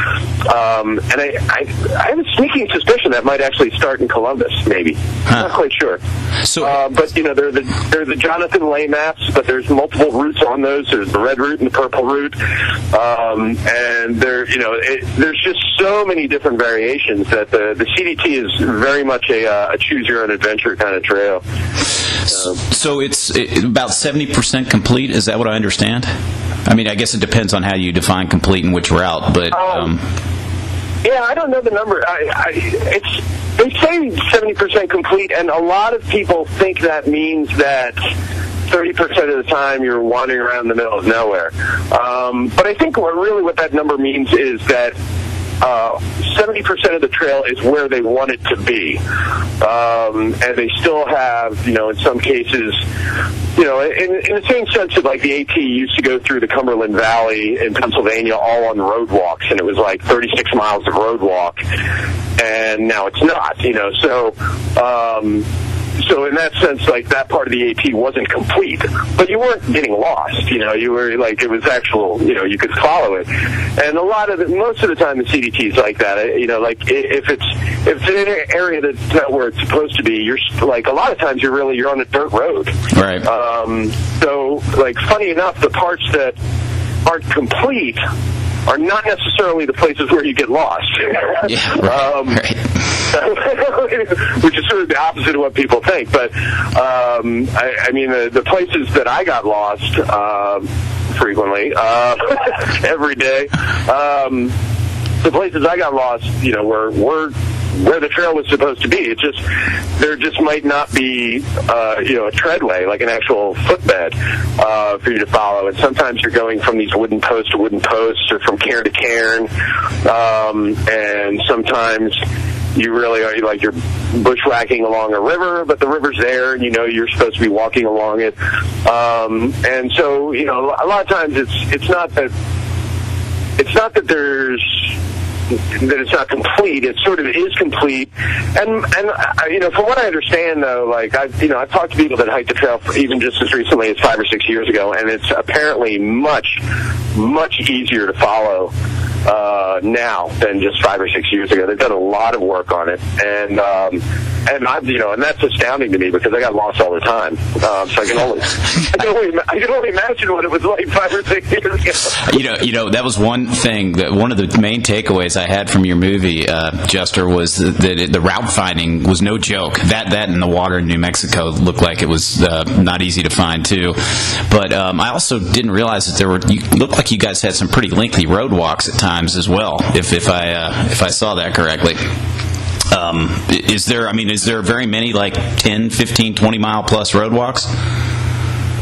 um, and I, I, I have a sneaking suspicion that might actually start in Columbus, maybe. Huh. Not quite sure. So- uh, but you know, there are the there are the Jonathan Ley maps, but there's multiple routes on those. There's the red route and the purple route, um, and there, you know, it, there's just so many different variations that the the CDT is very much a, uh, a choose your own adventure kind of trail. So it's it, about 70% complete, is that what I understand? I mean, I guess it depends on how you define complete and which route, but. Um, Um, Yeah, I don't know the number. I, I, it's they say seventy percent complete, and a lot of people think that means that thirty percent of the time you're wandering around the middle of nowhere. Um, but I think what really what that number means is that. Uh, Seventy percent of the trail is where they want it to be, um, and they still have, you know, in some cases, you know, in, in the same sense that like the AT used to go through the Cumberland Valley in Pennsylvania all on road walks, and it was like 36 miles of road walk, and now it's not, you know. So, um, so in that sense, like that part of the AT wasn't complete, but you weren't getting lost. You know, you were like it was actual. You know, you could follow it, and a lot of the, most of the time the CDT is like that. You know, like if it's if it's in an area that's not where it's supposed to be, you're like a lot of times you're really you're on a dirt road. Right. Um, so, like funny enough, the parts that aren't complete are not necessarily the places where you get lost. Yeah, right, um, right. which is sort of the opposite of what people think. But um, I, I mean, the, the places that I got lost uh, frequently, uh, every day, um, the places I got lost, you know, were were where the trail was supposed to be. It just there just might not be uh, you know a treadway like an actual footbed uh, for you to follow. And sometimes you're going from these wooden posts to wooden posts, or from cairn to cairn, um, and sometimes you really are like you're bushwhacking along a river, but the river's there, and you know you're supposed to be walking along it. Um, and so you know a lot of times it's it's not that it's not that there's that it's not complete. It sort of is complete, and and uh, you know, from what I understand, though, like I've you know I've talked to people that hiked the trail for even just as recently as five or six years ago, and it's apparently much much easier to follow uh, now than just five or six years ago. They've done a lot of work on it, and um, and I, you know, and that's astounding to me because I got lost all the time. Um, so I can only, I can only, I can only imagine what it was like five or six years ago. You know, you know that was one thing that one of the main takeaways I had from your movie, uh, Jester, was that it, the route finding was no joke. That that in the water in New Mexico looked like it was uh, not easy to find too. But um, I also didn't realize that there were. You looked like you guys had some pretty lengthy road walks at times as well. If if I uh, if I saw that correctly. Um, is there, I mean, is there very many like 10, 15, 20 mile plus road walks?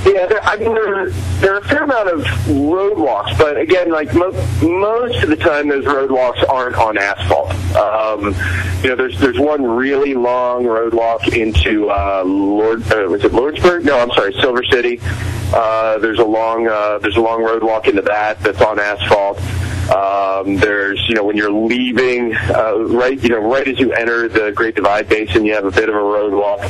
Yeah, there, I mean, there, there are a fair amount of road walks, but again, like mo- most of the time, those road walks aren't on asphalt. Um, you know, there's there's one really long road walk into uh, Lord, uh, was it Lordsburg? No, I'm sorry, Silver City. Uh, there's a long uh, there's a long road walk into that that's on asphalt. Um, there's, you know, when you're leaving, uh, right, you know, right as you enter the Great Divide Basin, you have a bit of a road walk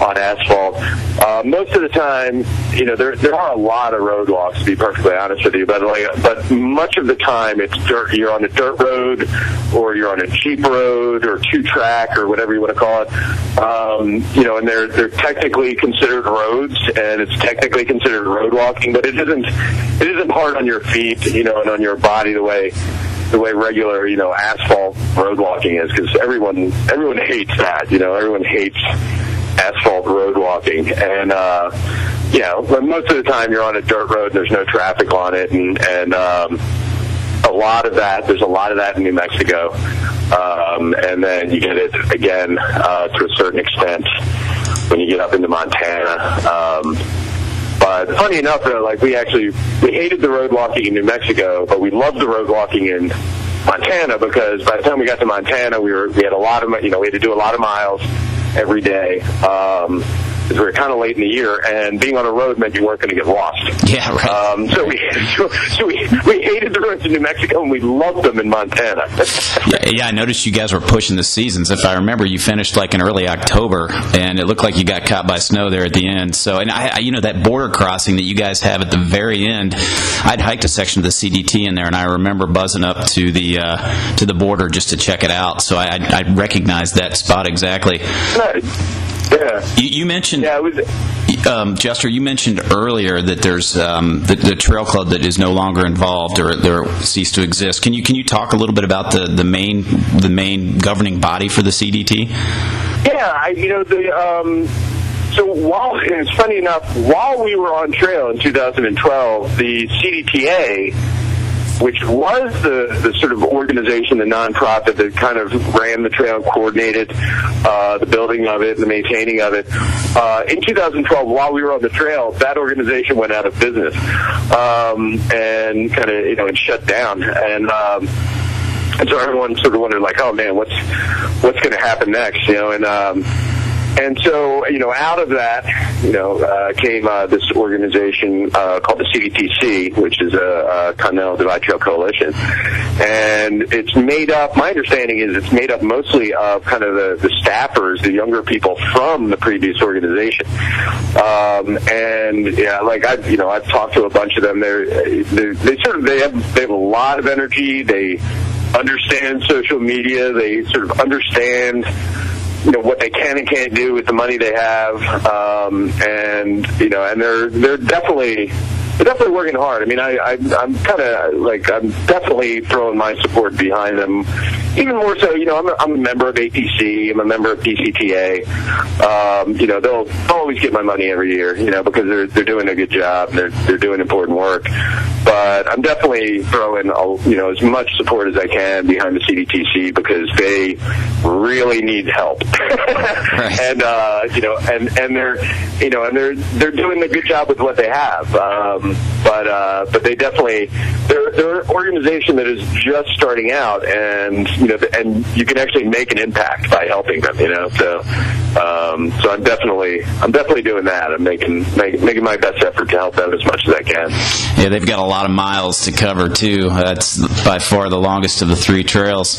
on asphalt. Uh, most of the time, you know, there there are a lot of road walks to be perfectly honest with you, but like, but much of the time it's dirt. You're on a dirt road, or you're on a jeep road, or two track, or whatever you want to call it. Um, you know, and they're they're technically considered roads, and it's technically considered road walking, but it isn't it isn't hard on your feet, you know, and on your body the way the way regular, you know, asphalt road walking is because everyone everyone hates that. You know, everyone hates asphalt road walking, and uh, you know, most of the time you're on a dirt road. And there's no traffic on it, and and um, a lot of that. There's a lot of that in New Mexico, um, and then you get it again uh, to a certain extent when you get up into Montana. Um, but funny enough, though, like we actually we hated the road walking in New Mexico, but we loved the road walking in Montana because by the time we got to Montana, we were we had a lot of you know we had to do a lot of miles every day. Um, because we were kind of late in the year, and being on a road meant you weren't going to get lost. Yeah, right. Um, so we so, so we we hated the roads in New Mexico, and we loved them in Montana. Yeah, yeah, I noticed you guys were pushing the seasons. If I remember, you finished like in early October, and it looked like you got caught by snow there at the end. So, and I, I you know, that border crossing that you guys have at the very end, I'd hiked a section of the CDT in there, and I remember buzzing up to the uh, to the border just to check it out. So I, I, I recognized that spot exactly. Yeah. You, you mentioned Yeah, it was. um, Jester, you mentioned earlier that there's um, the, the trail club that is no longer involved or there ceased to exist. Can you can you talk a little bit about the, the main the main governing body for the CDT? Yeah, I, you know the. Um, so while it's funny enough, while we were on trail in 2012, the CDTA, which was the the sort of organization, the nonprofit that kind of ran the trail, coordinated uh, the building of it, and the maintaining of it. Uh, in 2012, while we were on the trail, that organization went out of business um, and kind of you know and shut down and. Um, and so everyone sort of wondered, like, oh man, what's what's going to happen next, you know? And um, and so, you know, out of that, you know, uh, came uh, this organization uh, called the CDTC, which is a, a Continental Divide Trail Coalition, and it's made up. My understanding is it's made up mostly of kind of the, the staffers, the younger people from the previous organization, um, and yeah, like I, you know, I've talked to a bunch of them. They're, they're they sort of they have they have a lot of energy. They understand social media. They sort of understand you know what they can and can't do with the money they have, um, and you know, and they're they're definitely definitely working hard. I mean, I, I I'm kind of like I'm definitely throwing my support behind them. Even more so, you know, I'm a, I'm a member of ATC. I'm a member of PCTA. Um, you know, they'll, they'll always get my money every year. You know, because they're they're doing a good job. They're they're doing important work. But I'm definitely throwing a, you know as much support as I can behind the CDTC because they really need help. right. And uh, you know, and and they're you know, and they're they're doing a good job with what they have. Um, but uh, but they definitely they're they're an organization that is just starting out, and you know, and you can actually make an impact by helping them. You know, so um, so I'm definitely I'm definitely doing that. I'm making make, making my best effort to help them as much as I can. Yeah, they've got a lot of miles to cover too. That's by far the longest of the three trails.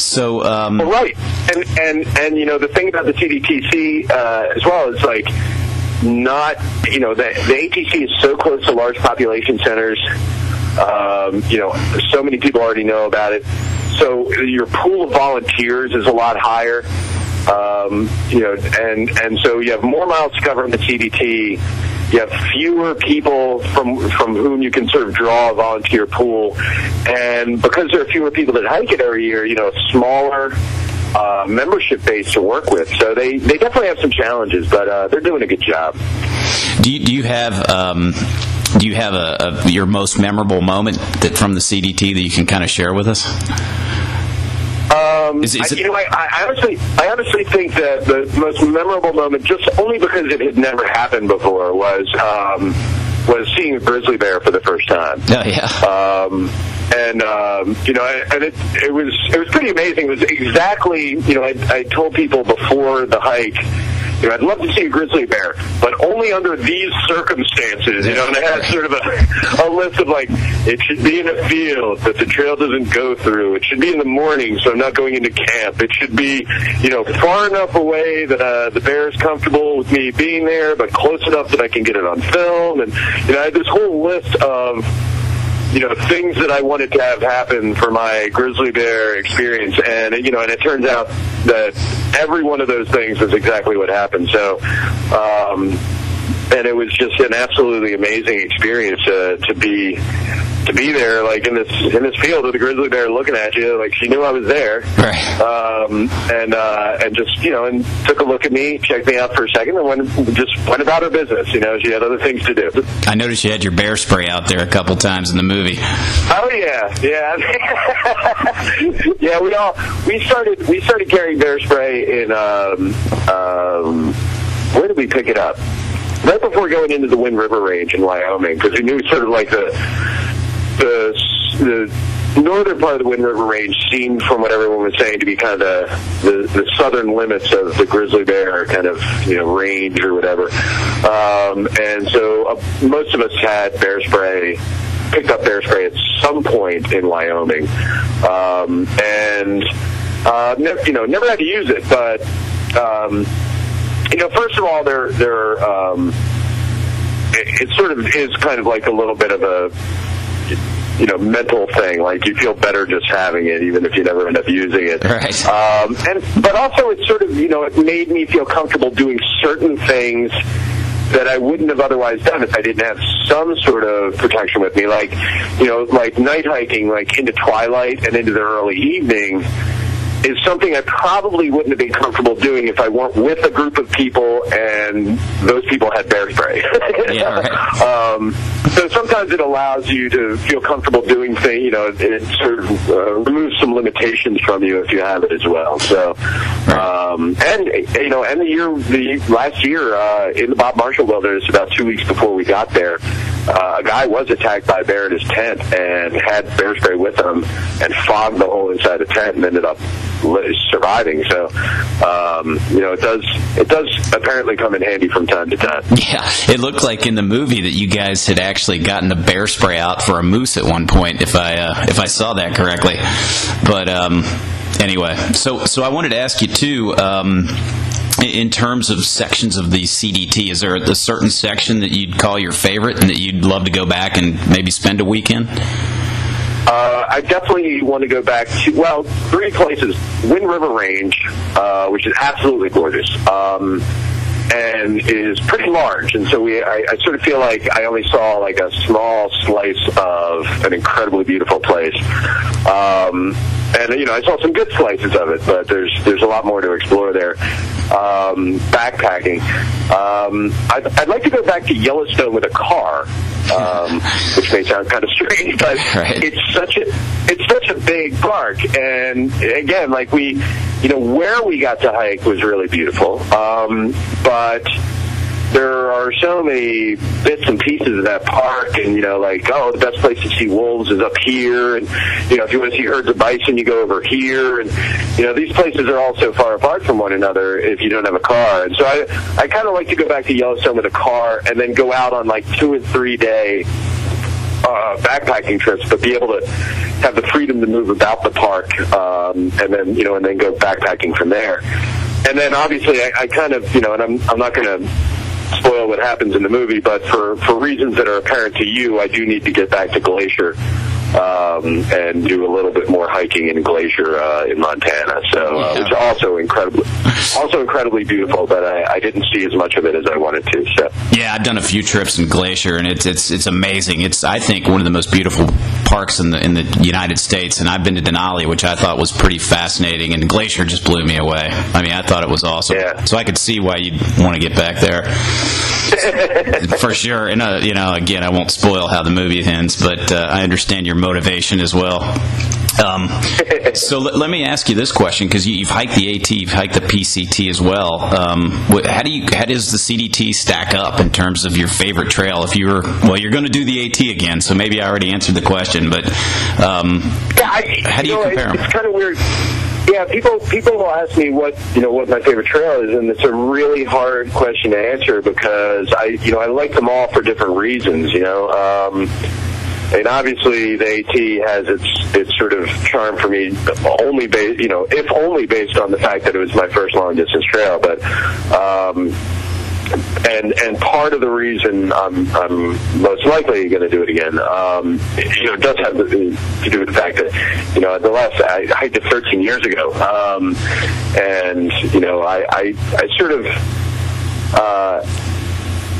So, um, well, right, and and and you know the thing about the CDTC uh, as well is like not you know the the ATC is so close to large population centers. Um, you know, so many people already know about it. So your pool of volunteers is a lot higher. Um, you know, and and so you have more miles to cover in the CDT. You have fewer people from from whom you can sort of draw a volunteer pool, and because there are fewer people that hike it every year, you know, smaller uh, membership base to work with. So they they definitely have some challenges, but uh, they're doing a good job. do you, do you have um, do you have a, a your most memorable moment that from the CDT that you can kind of share with us? Um, Is- is I, you know, I, I honestly, I honestly think that the most memorable moment, just only because it had never happened before, was um, was seeing a grizzly bear for the first time. Oh yeah. Um, and um, you know, and it it was it was pretty amazing. It was exactly you know I, I told people before the hike. You know, I'd love to see a grizzly bear, but only under these circumstances. You know, and I had sort of a, a list of like, it should be in a field that the trail doesn't go through. It should be in the morning, so I'm not going into camp. It should be, you know, far enough away that uh, the bear is comfortable with me being there, but close enough that I can get it on film. And you know, I had this whole list of you know things that I wanted to have happen for my grizzly bear experience, and you know, and it turns out that every one of those things was exactly what happened. So, um, and it was just an absolutely amazing experience uh, to be to be there, like in this in this field with a grizzly bear looking at you, like she knew I was there, Right. um, and uh, and just you know, and took a look at me, checked me out for a second, and went just went about her business. You know, she had other things to do. I noticed you had your bear spray out there a couple times in the movie. Oh yeah, yeah, yeah. We all we started we started carrying bear spray in um, um, where did we pick it up? Right before going into the Wind River Range in Wyoming, because we knew sort of like the the the northern part of the Wind River Range seemed, from what everyone was saying, to be kind of the the, the southern limits of the grizzly bear kind of you know range or whatever. Um, and so uh, most of us had bear spray picked up bear spray at some point in Wyoming, um, and uh, ne- you know never had to use it. But um, you know, first of all, they're they're um, it, it sort of is kind of like a little bit of a you know mental thing. Like you feel better just having it, even if you never end up using it. Right. Um, and but also it sort of you know it made me feel comfortable doing certain things that I wouldn't have otherwise done if I didn't have some sort of protection with me. Like you know, like night hiking, like into twilight and into the early evening. Is something I probably wouldn't have been comfortable doing if I weren't with a group of people and those people had bear spray. Yeah, right. um, so sometimes it allows you to feel comfortable doing things. You know, it, it sort of uh, removes some limitations from you if you have it as well. So, um, and you know, and the year, the last year uh, in the Bob Marshall Wilderness, about two weeks before we got there, uh, a guy was attacked by a bear in his tent and had bear spray with him and fogged the whole inside the tent and ended up surviving. So, um, you know, it does it does apparently come in handy from time to time. Yeah, it looked like in the movie that you guys had actually gotten the bear spray out for a moose at one point, if I uh, if I saw that correctly. But um, anyway, so so I wanted to ask you too. Um, in terms of sections of the CDT, is there a certain section that you'd call your favorite and that you'd love to go back and maybe spend a weekend? Uh, I definitely want to go back to well, three places: Wind River Range, uh, which is absolutely gorgeous. Um, and is pretty large, and so we I, I sort of feel like I only saw like a small slice of an incredibly beautiful place. Um, and you know, I saw some good slices of it, but there's there's a lot more to explore there. Um, backpacking. Um, I'd, I'd like to go back to Yellowstone with a car, um, which may sound kind of strange, but Right. it's such a it's such a big park, and again, like we, you know, where we got to hike was really beautiful, um, but there are so many bits and pieces of that park, and you know, like oh, the best place to see wolves is up here, and you know, if you want to see herds of bison, you go over here, and you know, these places are all so far apart from one another if you don't have a car, and so I I kind of like to go back to Yellowstone with a car, and then go out on like two and three day uh, backpacking trips, but be able to have the freedom to move about the park, um, and then you know, and then go backpacking from there. And then obviously, I, I kind of you know, and I'm I'm not going to spoil what happens in the movie, but for for reasons that are apparent to you, I do need to get back to Glacier. Um, and do a little bit more hiking in Glacier uh, in Montana, so uh, Yeah. which is also incredibly, also incredibly beautiful. But I, I didn't see as much of it as I wanted to. So Yeah, I've done a few trips in Glacier, and it's it's it's amazing. It's I think one of the most beautiful parks in the in the United States, and I've been to Denali, which I thought was pretty fascinating, and Glacier just blew me away. I mean, I thought it was awesome. Yeah. So I could see why you'd want to get back there. For sure, and uh, you know, again, I won't spoil how the movie ends, but uh, I understand your motivation as well. Um, so let, let me ask you this question because you, you've hiked the AT, you've hiked the PCT as well. Um, how do you how does the CDT stack up in terms of your favorite trail? If you were well, you're going to do the AT again, so maybe I already answered the question, but um, Yeah, I, How do you know, compare? It's, it's kind of weird. Yeah, people people will ask me what you know what my favorite trail is, and it's a really hard question to answer because I you know I like them all for different reasons. You know, um, and obviously the AT has its its sort of charm for me only based you know if only based on the fact that it was my first long distance trail, but. Um, and and part of the reason I'm I'm most likely going to do it again, um, you know, does have to do with the fact that you know the last I hiked it 13 years ago, um, and you know I I, I sort of. Uh,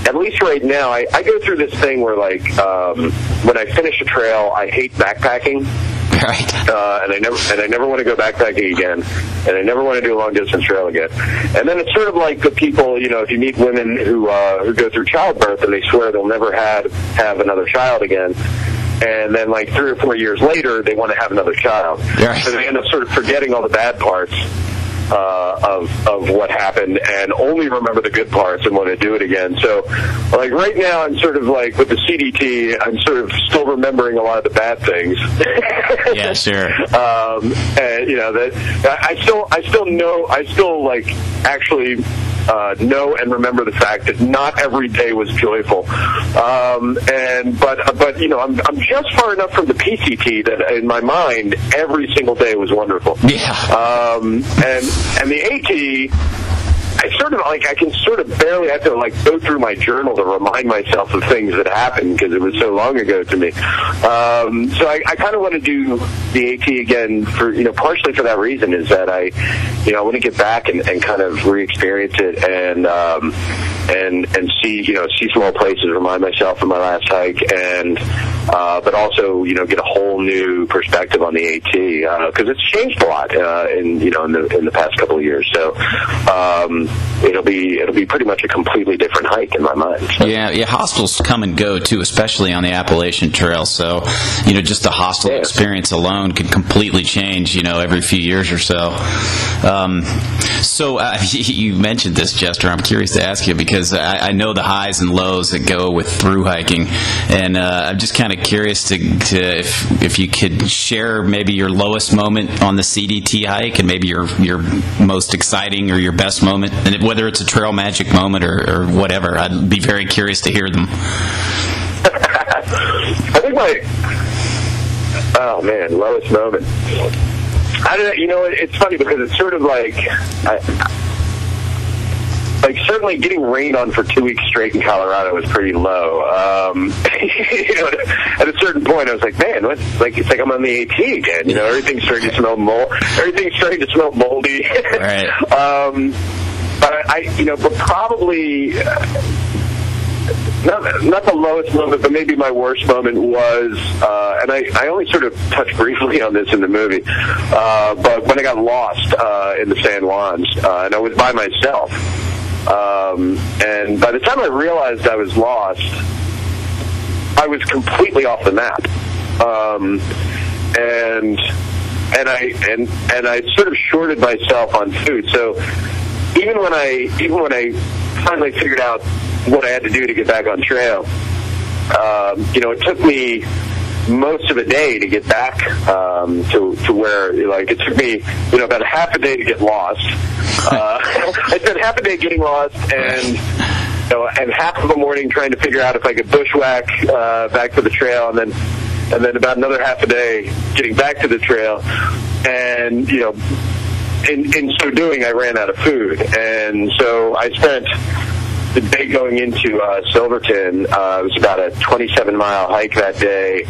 at least right now, I, I go through this thing where, like, um, when I finish a trail, I hate backpacking right, uh, and I never and I never want to go backpacking again, and I never want to do a long distance trail again. And then it's sort of like the people, you know, if you meet women who uh, who go through childbirth and they swear they'll never have have another child again. And then, like three or four years later, they want to have another child. Right. So they end up sort of forgetting all the bad parts uh, of of what happened and only remember the good parts and want to do it again. So, like right now, I'm sort of like with the CDT, I'm sort of still remembering a lot of the bad things. yeah, sure, um, and you know that I I still I still know I still like actually uh, know and remember the fact that not every day was joyful. Um, and but but you know I'm I'm just far enough from the PCT that in my mind every single day was wonderful. yeah, Um, and and the AT. I sort of like I can sort of barely have to like go through my journal to remind myself of things that happened because it was so long ago to me. Um, so I, I kind of want to do the AT again for you know partially for that reason is that I you know I want to get back and, and kind of re-experience it and um, and and see you know see more places, remind myself of my last hike, and uh, but also you know get a whole new perspective on the AT because it's changed a lot uh, in you know in the in the past couple of years. So um, it'll be it'll be pretty much a completely different hike in my mind. So. yeah, yeah. Hostels come and go too, especially on the Appalachian Trail. So, you know, just the hostel Yeah. experience alone can completely change. You know, every few years or so. Um, so uh, you mentioned this, Jester. I'm curious to ask you because. because I, I know the highs and lows that go with through hiking, and uh, I'm just kind of curious to, to if if you could share maybe your lowest moment on the CDT hike and maybe your your most exciting or your best moment, and whether it's a trail magic moment or, or whatever. I'd be very curious to hear them. I think my oh man, lowest moment. I don't know. You know, it's funny because it's sort of like. I, like certainly getting rained on for two weeks straight in Colorado was pretty low. Um, you know, at a certain point, I was like, man, what? Like it's like I'm on the AT again. You know, everything's starting to smell mold. Everything's starting to smell moldy. Right. um, but I, you know, but probably. Uh, not, not the lowest moment, but maybe my worst moment was, uh, and I, I only sort of touched briefly on this in the movie, uh, but when I got lost uh, in the San Juans, uh, and I was by myself, um, and by the time I realized I was lost, I was completely off the map, um, and and I and and I sort of shorted myself on food. So even when I even when I finally figured out what I had to do to get back on trail. Um, you know, it took me most of a day to get back um, to to where like it took me you know about half a day to get lost. Uh, I spent half a day getting lost and and half of the morning trying to figure out if I could bushwhack uh, back to the trail and then and then about another half a day getting back to the trail and you know in in so doing I ran out of food. And so I spent the day going into uh, Silverton, uh, it was about a 27 mile hike that day,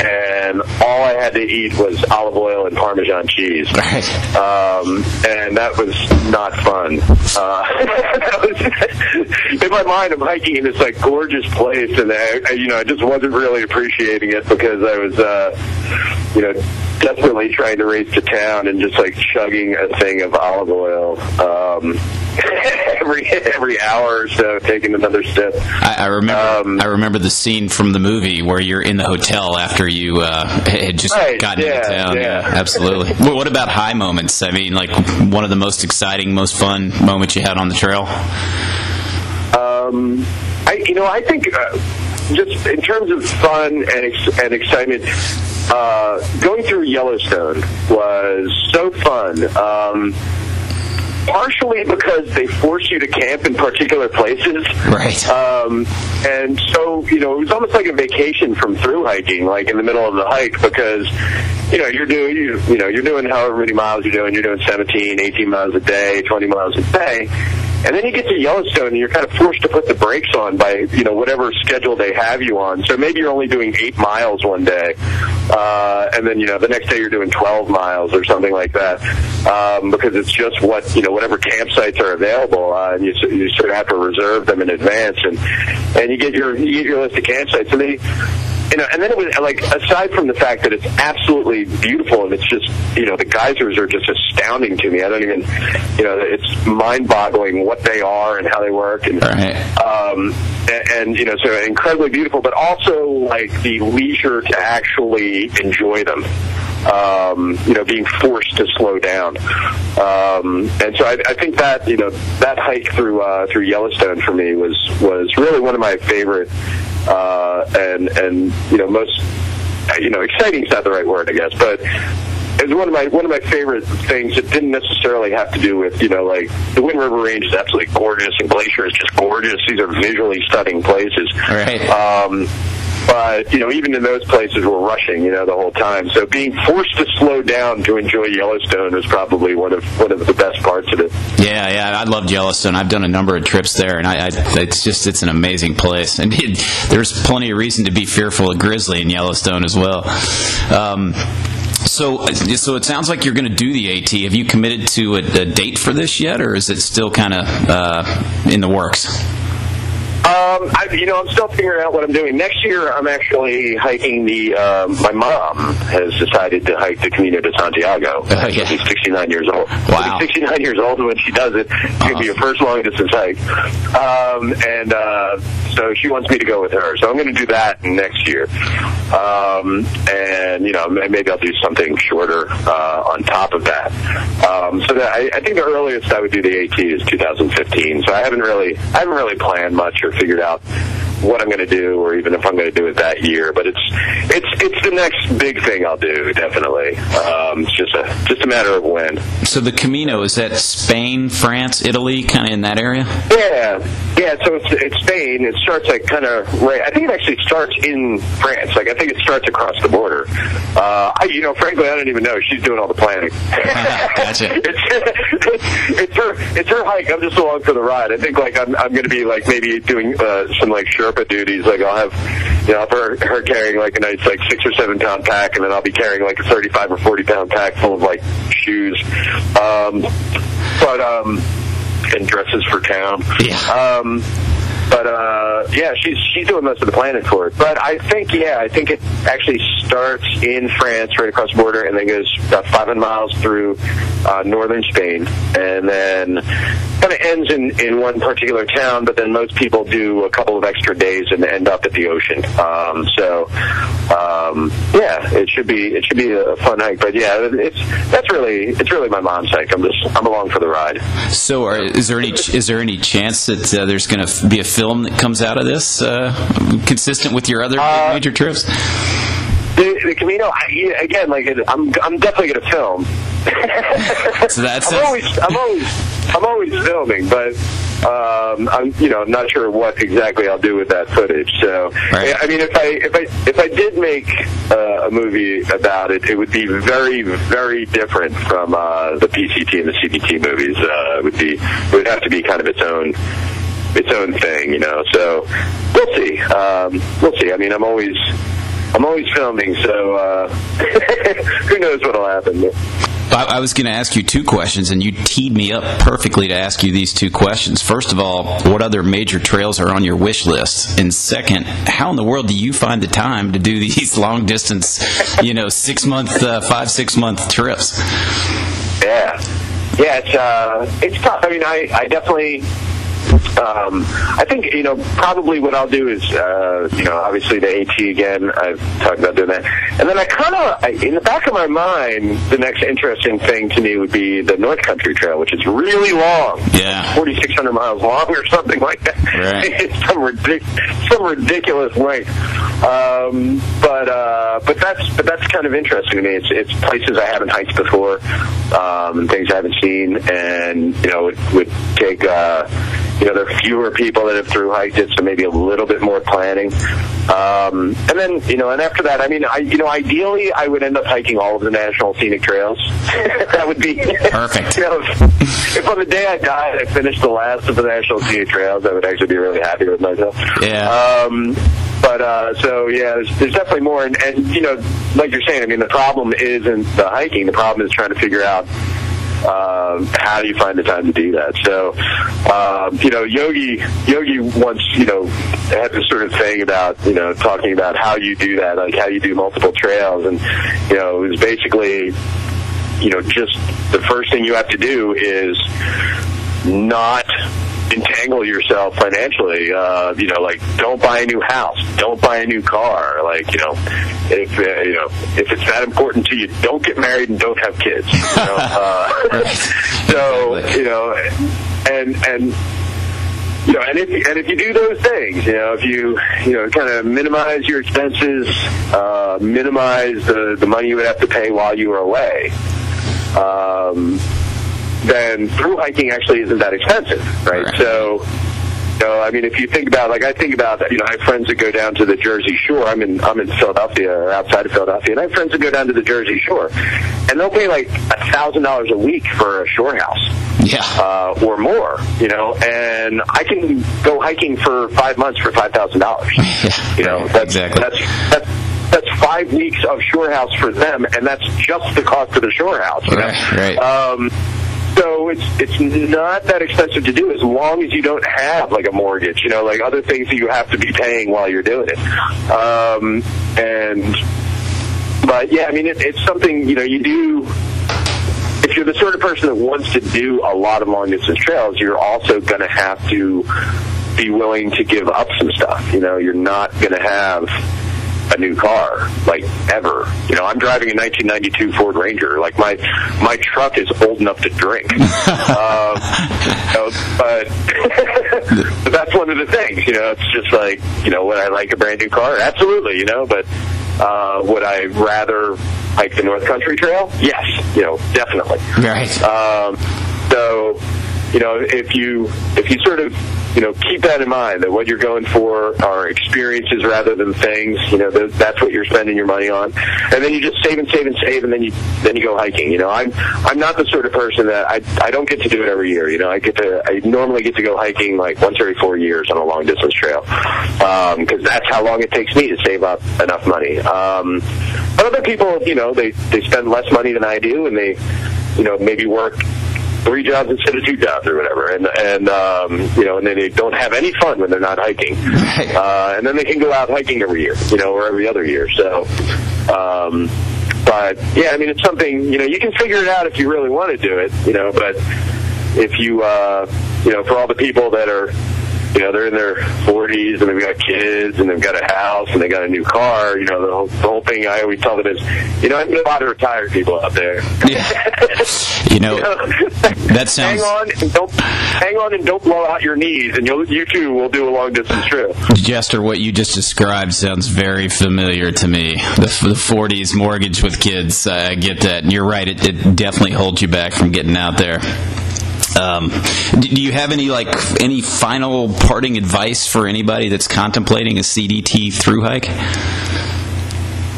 and all I had to eat was olive oil and Parmesan cheese. Um, and that was not fun. Uh, was, in my mind, I'm hiking in this like gorgeous place, and I, you know, I just wasn't really appreciating it because I was, uh, you know, desperately trying to race to town and just like chugging a thing of olive oil. Um, every every hour or so, taking another step. I, I remember. Um, I remember the scene from the movie where you're in the hotel after you uh, had just right, gotten yeah, into town. Yeah, absolutely. well, what about high moments? I mean, like one of the most exciting, most fun moments you had on the trail. Um, I you know I think. Uh, just in terms of fun and ex- and excitement, uh, going through Yellowstone was so fun. Um, partially because they force you to camp in particular places. Right. Um, and so, you know, it was almost like a vacation from through hiking, like in the middle of the hike, because, you know, you're doing, you, you know, you're doing however many miles you're doing. You're doing 17, 18 miles a day, 20 miles a day. And then you get to Yellowstone and you're kind of forced to put the brakes on by, you know, whatever schedule they have you on. So maybe you're only doing eight miles one day. Uh, and then, you know, the next day you're doing 12 miles or something like that. Um, because it's just what, you know, whatever campsites are available. Uh, and you, you sort of have to reserve them in advance. And, and you get your, you get your list of campsites. And they, you know, and then it was like aside from the fact that it's absolutely beautiful and it's just you know the geysers are just astounding to me. I don't even you know it's mind-boggling what they are and how they work and right. um, and, and you know so incredibly beautiful, but also like the leisure to actually enjoy them. Um, you know, being forced to slow down, um, and so I, I think that you know that hike through uh, through Yellowstone for me was was really one of my favorite uh, and and you know most you know exciting is not the right word I guess, but it was one of my one of my favorite things It didn't necessarily have to do with you know like the Wind River Range is absolutely gorgeous and Glacier is just gorgeous. These are visually stunning places. Right. Um, but you know, even in those places, we're rushing, you know, the whole time. So being forced to slow down to enjoy Yellowstone was probably one of one of the best parts of it. Yeah, yeah, I loved Yellowstone. I've done a number of trips there, and I, I it's just it's an amazing place. And it, there's plenty of reason to be fearful of grizzly in Yellowstone as well. Um, so, so it sounds like you're going to do the AT. Have you committed to a, a date for this yet, or is it still kind of uh, in the works? Um, I, you know, I'm still figuring out what I'm doing. Next year, I'm actually hiking the. Um, my mom has decided to hike the Camino de Santiago. Yeah. She's 69 years old. Wow. She's 69 years old when she does it. It's gonna be her first long distance hike. Um, and uh, so she wants me to go with her. So I'm going to do that next year. Um, and you know, maybe I'll do something shorter uh, on top of that. Um, so that I, I think the earliest I would do the AT is 2015. So I haven't really, I haven't really planned much or figured out what I'm going to do, or even if I'm going to do it that year. But it's it's it's the next big thing I'll do. Definitely, um, it's just a just a matter of when. So the Camino is that Spain, France, Italy, kind of in that area? Yeah, yeah. So it's it's Spain. It starts like kind of right. I think it actually starts in France. Like I think it starts across the border. Uh, I, you know, frankly, I don't even know. She's doing all the planning. gotcha. it's, it's, it's her it's her hike. I'm just along for the ride. I think like I'm I'm going to be like maybe doing uh, some like Sherpa duties. Like I'll have you know I'll have her her carrying like a nice like six or seven pound pack, and then I'll be carrying like a 35 or 40 pound pack full of like shoes. Um, but um, and dresses for town. Yeah. Um, but uh, yeah, she's she's doing most of the planning for it. But I think yeah, I think it actually starts in France, right across the border, and then goes about 500 miles through uh, northern Spain, and then kind of ends in in one particular town. But then most people do a couple of extra days and end up at the ocean. Um, so um, yeah, it should be it should be a fun hike. But yeah, it's that's really it's really my mom's hike. I'm just I'm along for the ride. So, are, is there any is there any chance that uh, there's going to be a film that comes out of this, uh, consistent with your other Uh, major trips? The, the Camino, I, again, like I'm, I'm definitely going to film. So that's I'm always, I'm always, I'm always filming, but um, I'm, you know, not sure what exactly I'll do with that footage. So, Right. I mean, if I, if I, if I did make uh, a movie about it, it would be very, very different from uh, the PCT and the CDT movies. Uh, it would be, it would have to be kind of its own its own thing, you know. So we'll see. Um, we'll see. I mean, I'm always I'm always filming, so uh, who knows what'll happen. I, I was going to ask you two questions, and you teed me up perfectly to ask you these two questions. First of all, what other major trails are on your wish list? And second, how in the world do you find the time to do these long distance, you know, six month, uh, five six month trips? Yeah, yeah. It's uh, it's tough. I mean, I I definitely. Um, I think you know probably what I'll do is uh, you know obviously the AT again. I've talked about doing that, and then I kind of in the back of my mind, the next interesting thing to me would be the North Country Trail, which is really long. Yeah. 4,600 miles long or something like that. Right. it's some, ridic- some ridiculous length. Um, but uh, but that's but that's kind of interesting to me. It's it's places I haven't hiked before, um, and things I haven't seen, and you know it would take. Uh, you know, there are fewer people that have through hiked it, so maybe a little bit more planning. Um, and then, you know, and after that, I mean, I, you know, ideally, I would end up hiking all of the national scenic trails. that would be Perfect. you know, if, if on the day I died, I finished the last of the national scenic trails, I would actually be really happy with myself. Yeah. Um, but uh, so yeah, there's, there's definitely more, and, and you know, like you're saying, I mean, the problem isn't the hiking. The problem is trying to figure out um, how do you find the time to do that? So, um, you know, Yogi Yogi once you know had this sort of thing about you know talking about how you do that, like how you do multiple trails, and you know, it was basically you know just the first thing you have to do is not entangle yourself financially. Uh, you know, like don't buy a new house, don't buy a new car. Like you know, if uh, you know if it's that important to you, don't get married and don't have kids. You know? uh, so you know, and and. You know, and if and if you do those things, you know, if you you know kind of minimize your expenses, uh, minimize the the money you would have to pay while you were away, um, then through hiking actually isn't that expensive, right? Right. So, you know, I mean, if you think about, like, I think about, you know, I have friends that go down to the Jersey Shore. I'm in, I'm in Philadelphia, or outside of Philadelphia, and I have friends that go down to the Jersey Shore, and they'll pay like a thousand dollars a week for a shore house Yeah. uh, or more, you know, and I can go hiking for five months for five thousand dollars. You know, that's exactly. that's that's that's five weeks of shore house for them, and that's just the cost of the shore house. You know? Right, right. Um, so it's it's not that expensive to do as long as you don't have like a mortgage, you know, like other things that you have to be paying while you're doing it. Um, and but yeah, I mean, it, it's something you know you do. If you're the sort of person that wants to do a lot of long distance trails, you're also going to have to be willing to give up some stuff. You know, you're not going to have a new car like ever. You know, I'm driving a 1992 Ford Ranger. Like my my truck is old enough to drink. um, you know, but but that's one of the things. You know, it's just like you know, would I like a brand new car? Absolutely. You know, but uh, would I rather hike the North Country Trail? Yes. You know, definitely. Right. Um, so, you know, if you if you sort of you know keep that in mind that what you're going for are experiences rather than things. You know, th- that's what you're spending your money on, and then you just save and save and save, and then you then you go hiking. You know, I'm I'm not the sort of person that I I don't get to do it every year. You know, I get to I normally get to go hiking like once every four years on a long distance trail because that's how long it takes me to save up enough money. Um, but other people, you know, they they spend less money than I do, and they you know maybe work three jobs instead of two jobs or whatever, and and um, you know, and then they don't have any fun when they're not hiking, uh, and then they can go out hiking every year, you know, or every other year. So, um, but yeah, I mean, it's something you know you can figure it out if you really want to do it, you know, but if you uh, you know, for all the people that are you know, they're in their 40s and they've got kids and they've got a house and they got a new car. You know, the whole, the whole thing I always tell them is, you know, I meet a lot of retired people out there. Yeah. You know, that sounds. hang on and don't hang on and don't blow out your knees, and you'll you too will do a long distance trip. Jester, what you just described sounds very familiar to me. The, the 40s mortgage with kids, I get that. And you're right, it, it definitely holds you back from getting out there. Um, do you have any like any final parting advice for anybody that's contemplating a CDT through hike?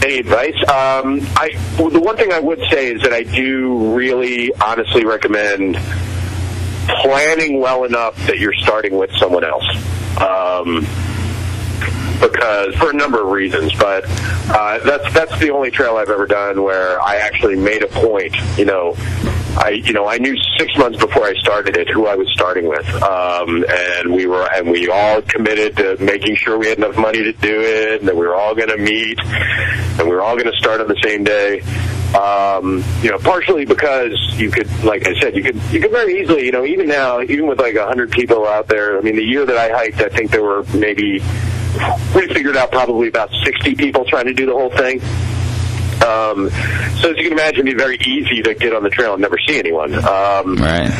Any advice? Um, I well, the one thing I would say is that I do really honestly recommend planning well enough that you're starting with someone else. Um, because for a number of reasons, but uh, that's that's the only trail I've ever done where I actually made a point. You know, I you know I knew six months before I started it who I was starting with, um, and we were and we all committed to making sure we had enough money to do it, and that we were all going to meet, and we were all going to start on the same day. Um, you know, partially because you could, like I said, you could you could very easily, you know, even now, even with like a hundred people out there. I mean, the year that I hiked, I think there were maybe we figured out probably about 60 people trying to do the whole thing. Um, so as you can imagine, it'd be very easy to get on the trail and never see anyone. Um, Right.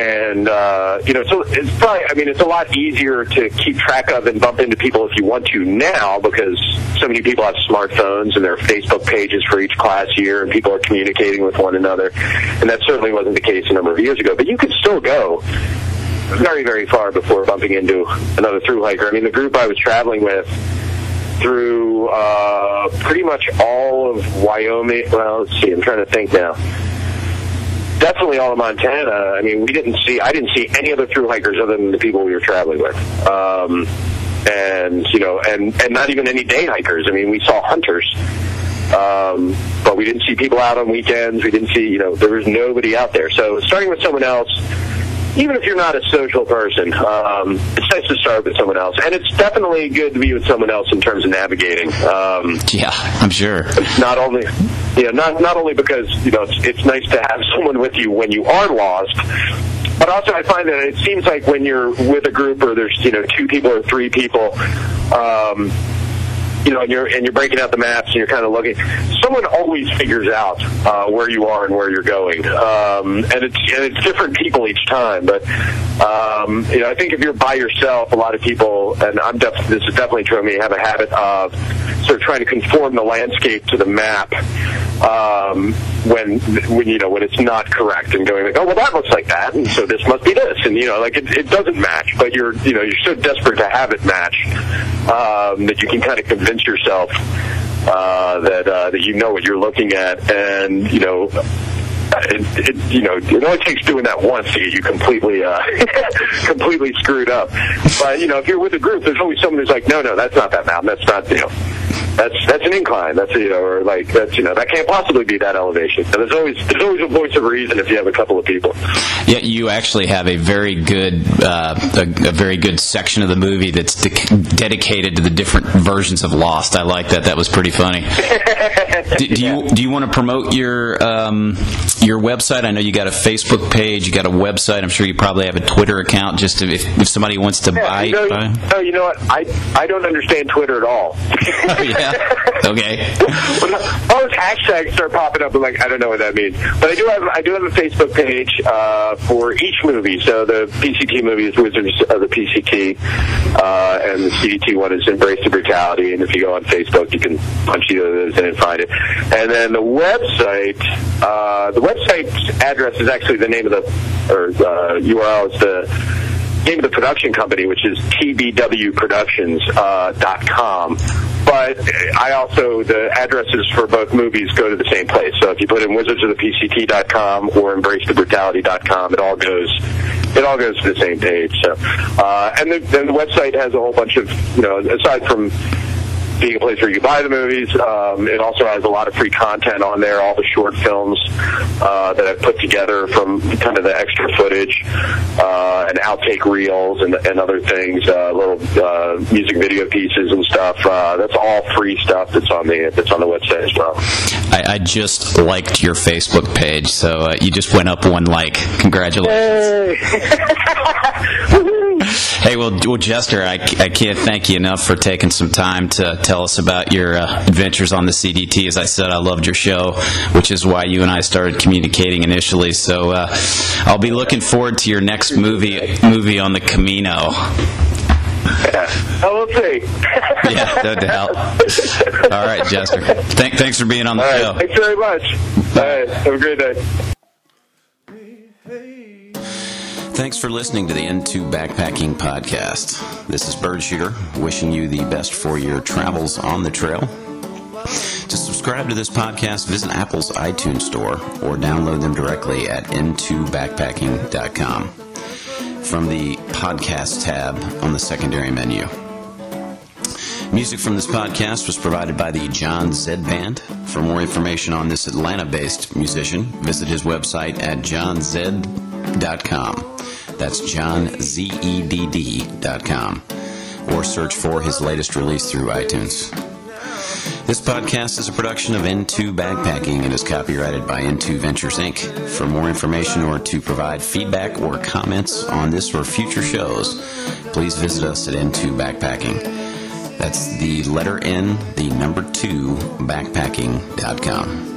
and uh, you know, so it's probably. I mean, it's a lot easier to keep track of and bump into people if you want to now because so many people have smartphones and there are Facebook pages for each class year, and people are communicating with one another. And that certainly wasn't the case a number of years ago. But you could still go very, very far before bumping into another through hiker. I mean, the group I was traveling with through uh, pretty much all of Wyoming. Well, let's see. I'm trying to think now definitely all of Montana. I mean, we didn't see, I didn't see any other through hikers other than the people we were traveling with. Um, and, you know, and, and not even any day hikers. I mean, we saw hunters. Um, but we didn't see people out on weekends. We didn't see, you know, there was nobody out there. So starting with someone else, even if you're not a social person, um, it's nice to start with someone else. And it's definitely good to be with someone else in terms of navigating. Um, Yeah, I'm sure. not only know not not only because you know it's, it's nice to have someone with you when you are lost but also I find that it seems like when you're with a group or there's you know two people or three people um you know, and you're and you're breaking out the maps and you're kind of looking. Someone always figures out uh, where you are and where you're going, um, and it's and it's different people each time. But um, you know, I think if you're by yourself, a lot of people, and I'm def- this is definitely true of me, have a habit of sort of trying to conform the landscape to the map um, when when you know when it's not correct and going like, oh well, that looks like that, and so this must be this, and you know, like it, it doesn't match, but you're you know you're so desperate to have it match um, that you can kind of convince yourself uh, that uh, that you know what you're looking at, and you know. It, it, you know, it only takes doing that once to get you completely, uh, completely screwed up. But you know, if you're with a group, there's always someone who's like, "No, no, that's not that mountain. That's not, you know, that's that's an incline. That's you know, or like that's you know, that can't possibly be that elevation. And there's always there's always a voice of reason if you have a couple of people. Yeah, you actually have a very good uh, a, a, very good section of the movie that's de- dedicated to the different versions of Lost. I like that. That was pretty funny. do, do, you do you want to promote your um, your website? I know you got a Facebook page, you got a website. I'm sure you probably have a Twitter account. Just to, if, if somebody wants to yeah, buy, you know, buy. No, you know what? I I don't understand Twitter at all. oh, yeah. Okay. all those hashtags start popping up, I'm like, I don't know what that means. But I do have I do have a Facebook page uh, for each movie. So the PCT movie is Wizards of the PCT, uh, and the CDT one is Embrace the Brutality. And if you go on Facebook, you can punch either of those in and find it. And then the website, uh, the website's address is actually the name of the or uh, URL is the name of the production company, which is tbwproductions.com. Uh, but I also, the addresses for both movies go to the same place. So if you put in wizards of the wizardsofthepct.com or embrace the embracethebrutality.com, it all goes it all goes to the same page. So, uh, and then the website has a whole bunch of, you know, aside from being a place where you buy the movies. Um, it also has a lot of free content on there, all the short films uh, that I've put together from kind of the extra footage uh, and outtake reels and, and other things, uh, little uh, music video pieces and stuff. Uh, that's all free stuff that's on the that's on the website as well. I, I just liked your Facebook page, so uh, you just went up one like. Congratulations. Hey. Hey, well, well Jester, I, I can't thank you enough for taking some time to tell us about your uh, adventures on the CDT. As I said, I loved your show, which is why you and I started communicating initially. So uh, I'll be looking forward to your next movie movie on the Camino. Yeah. Oh, we'll see. yeah, no doubt. All right, Jester. Thank, thanks for being on the All right, show. Thanks very much. All right. Have a great day. Thanks for listening to the N2 Backpacking Podcast. This is Bird Shooter, wishing you the best for your travels on the trail. To subscribe to this podcast, visit Apple's iTunes Store or download them directly at n2backpacking.com from the podcast tab on the secondary menu. Music from this podcast was provided by the John Zedd Band. For more information on this Atlanta based musician, visit his website at johnzedd.com. That's johnzedd.com. Or search for his latest release through iTunes. This podcast is a production of N2 Backpacking and is copyrighted by N2 Ventures Inc. For more information or to provide feedback or comments on this or future shows, please visit us at N2 Backpacking. That's the letter N, the number two, backpacking.com.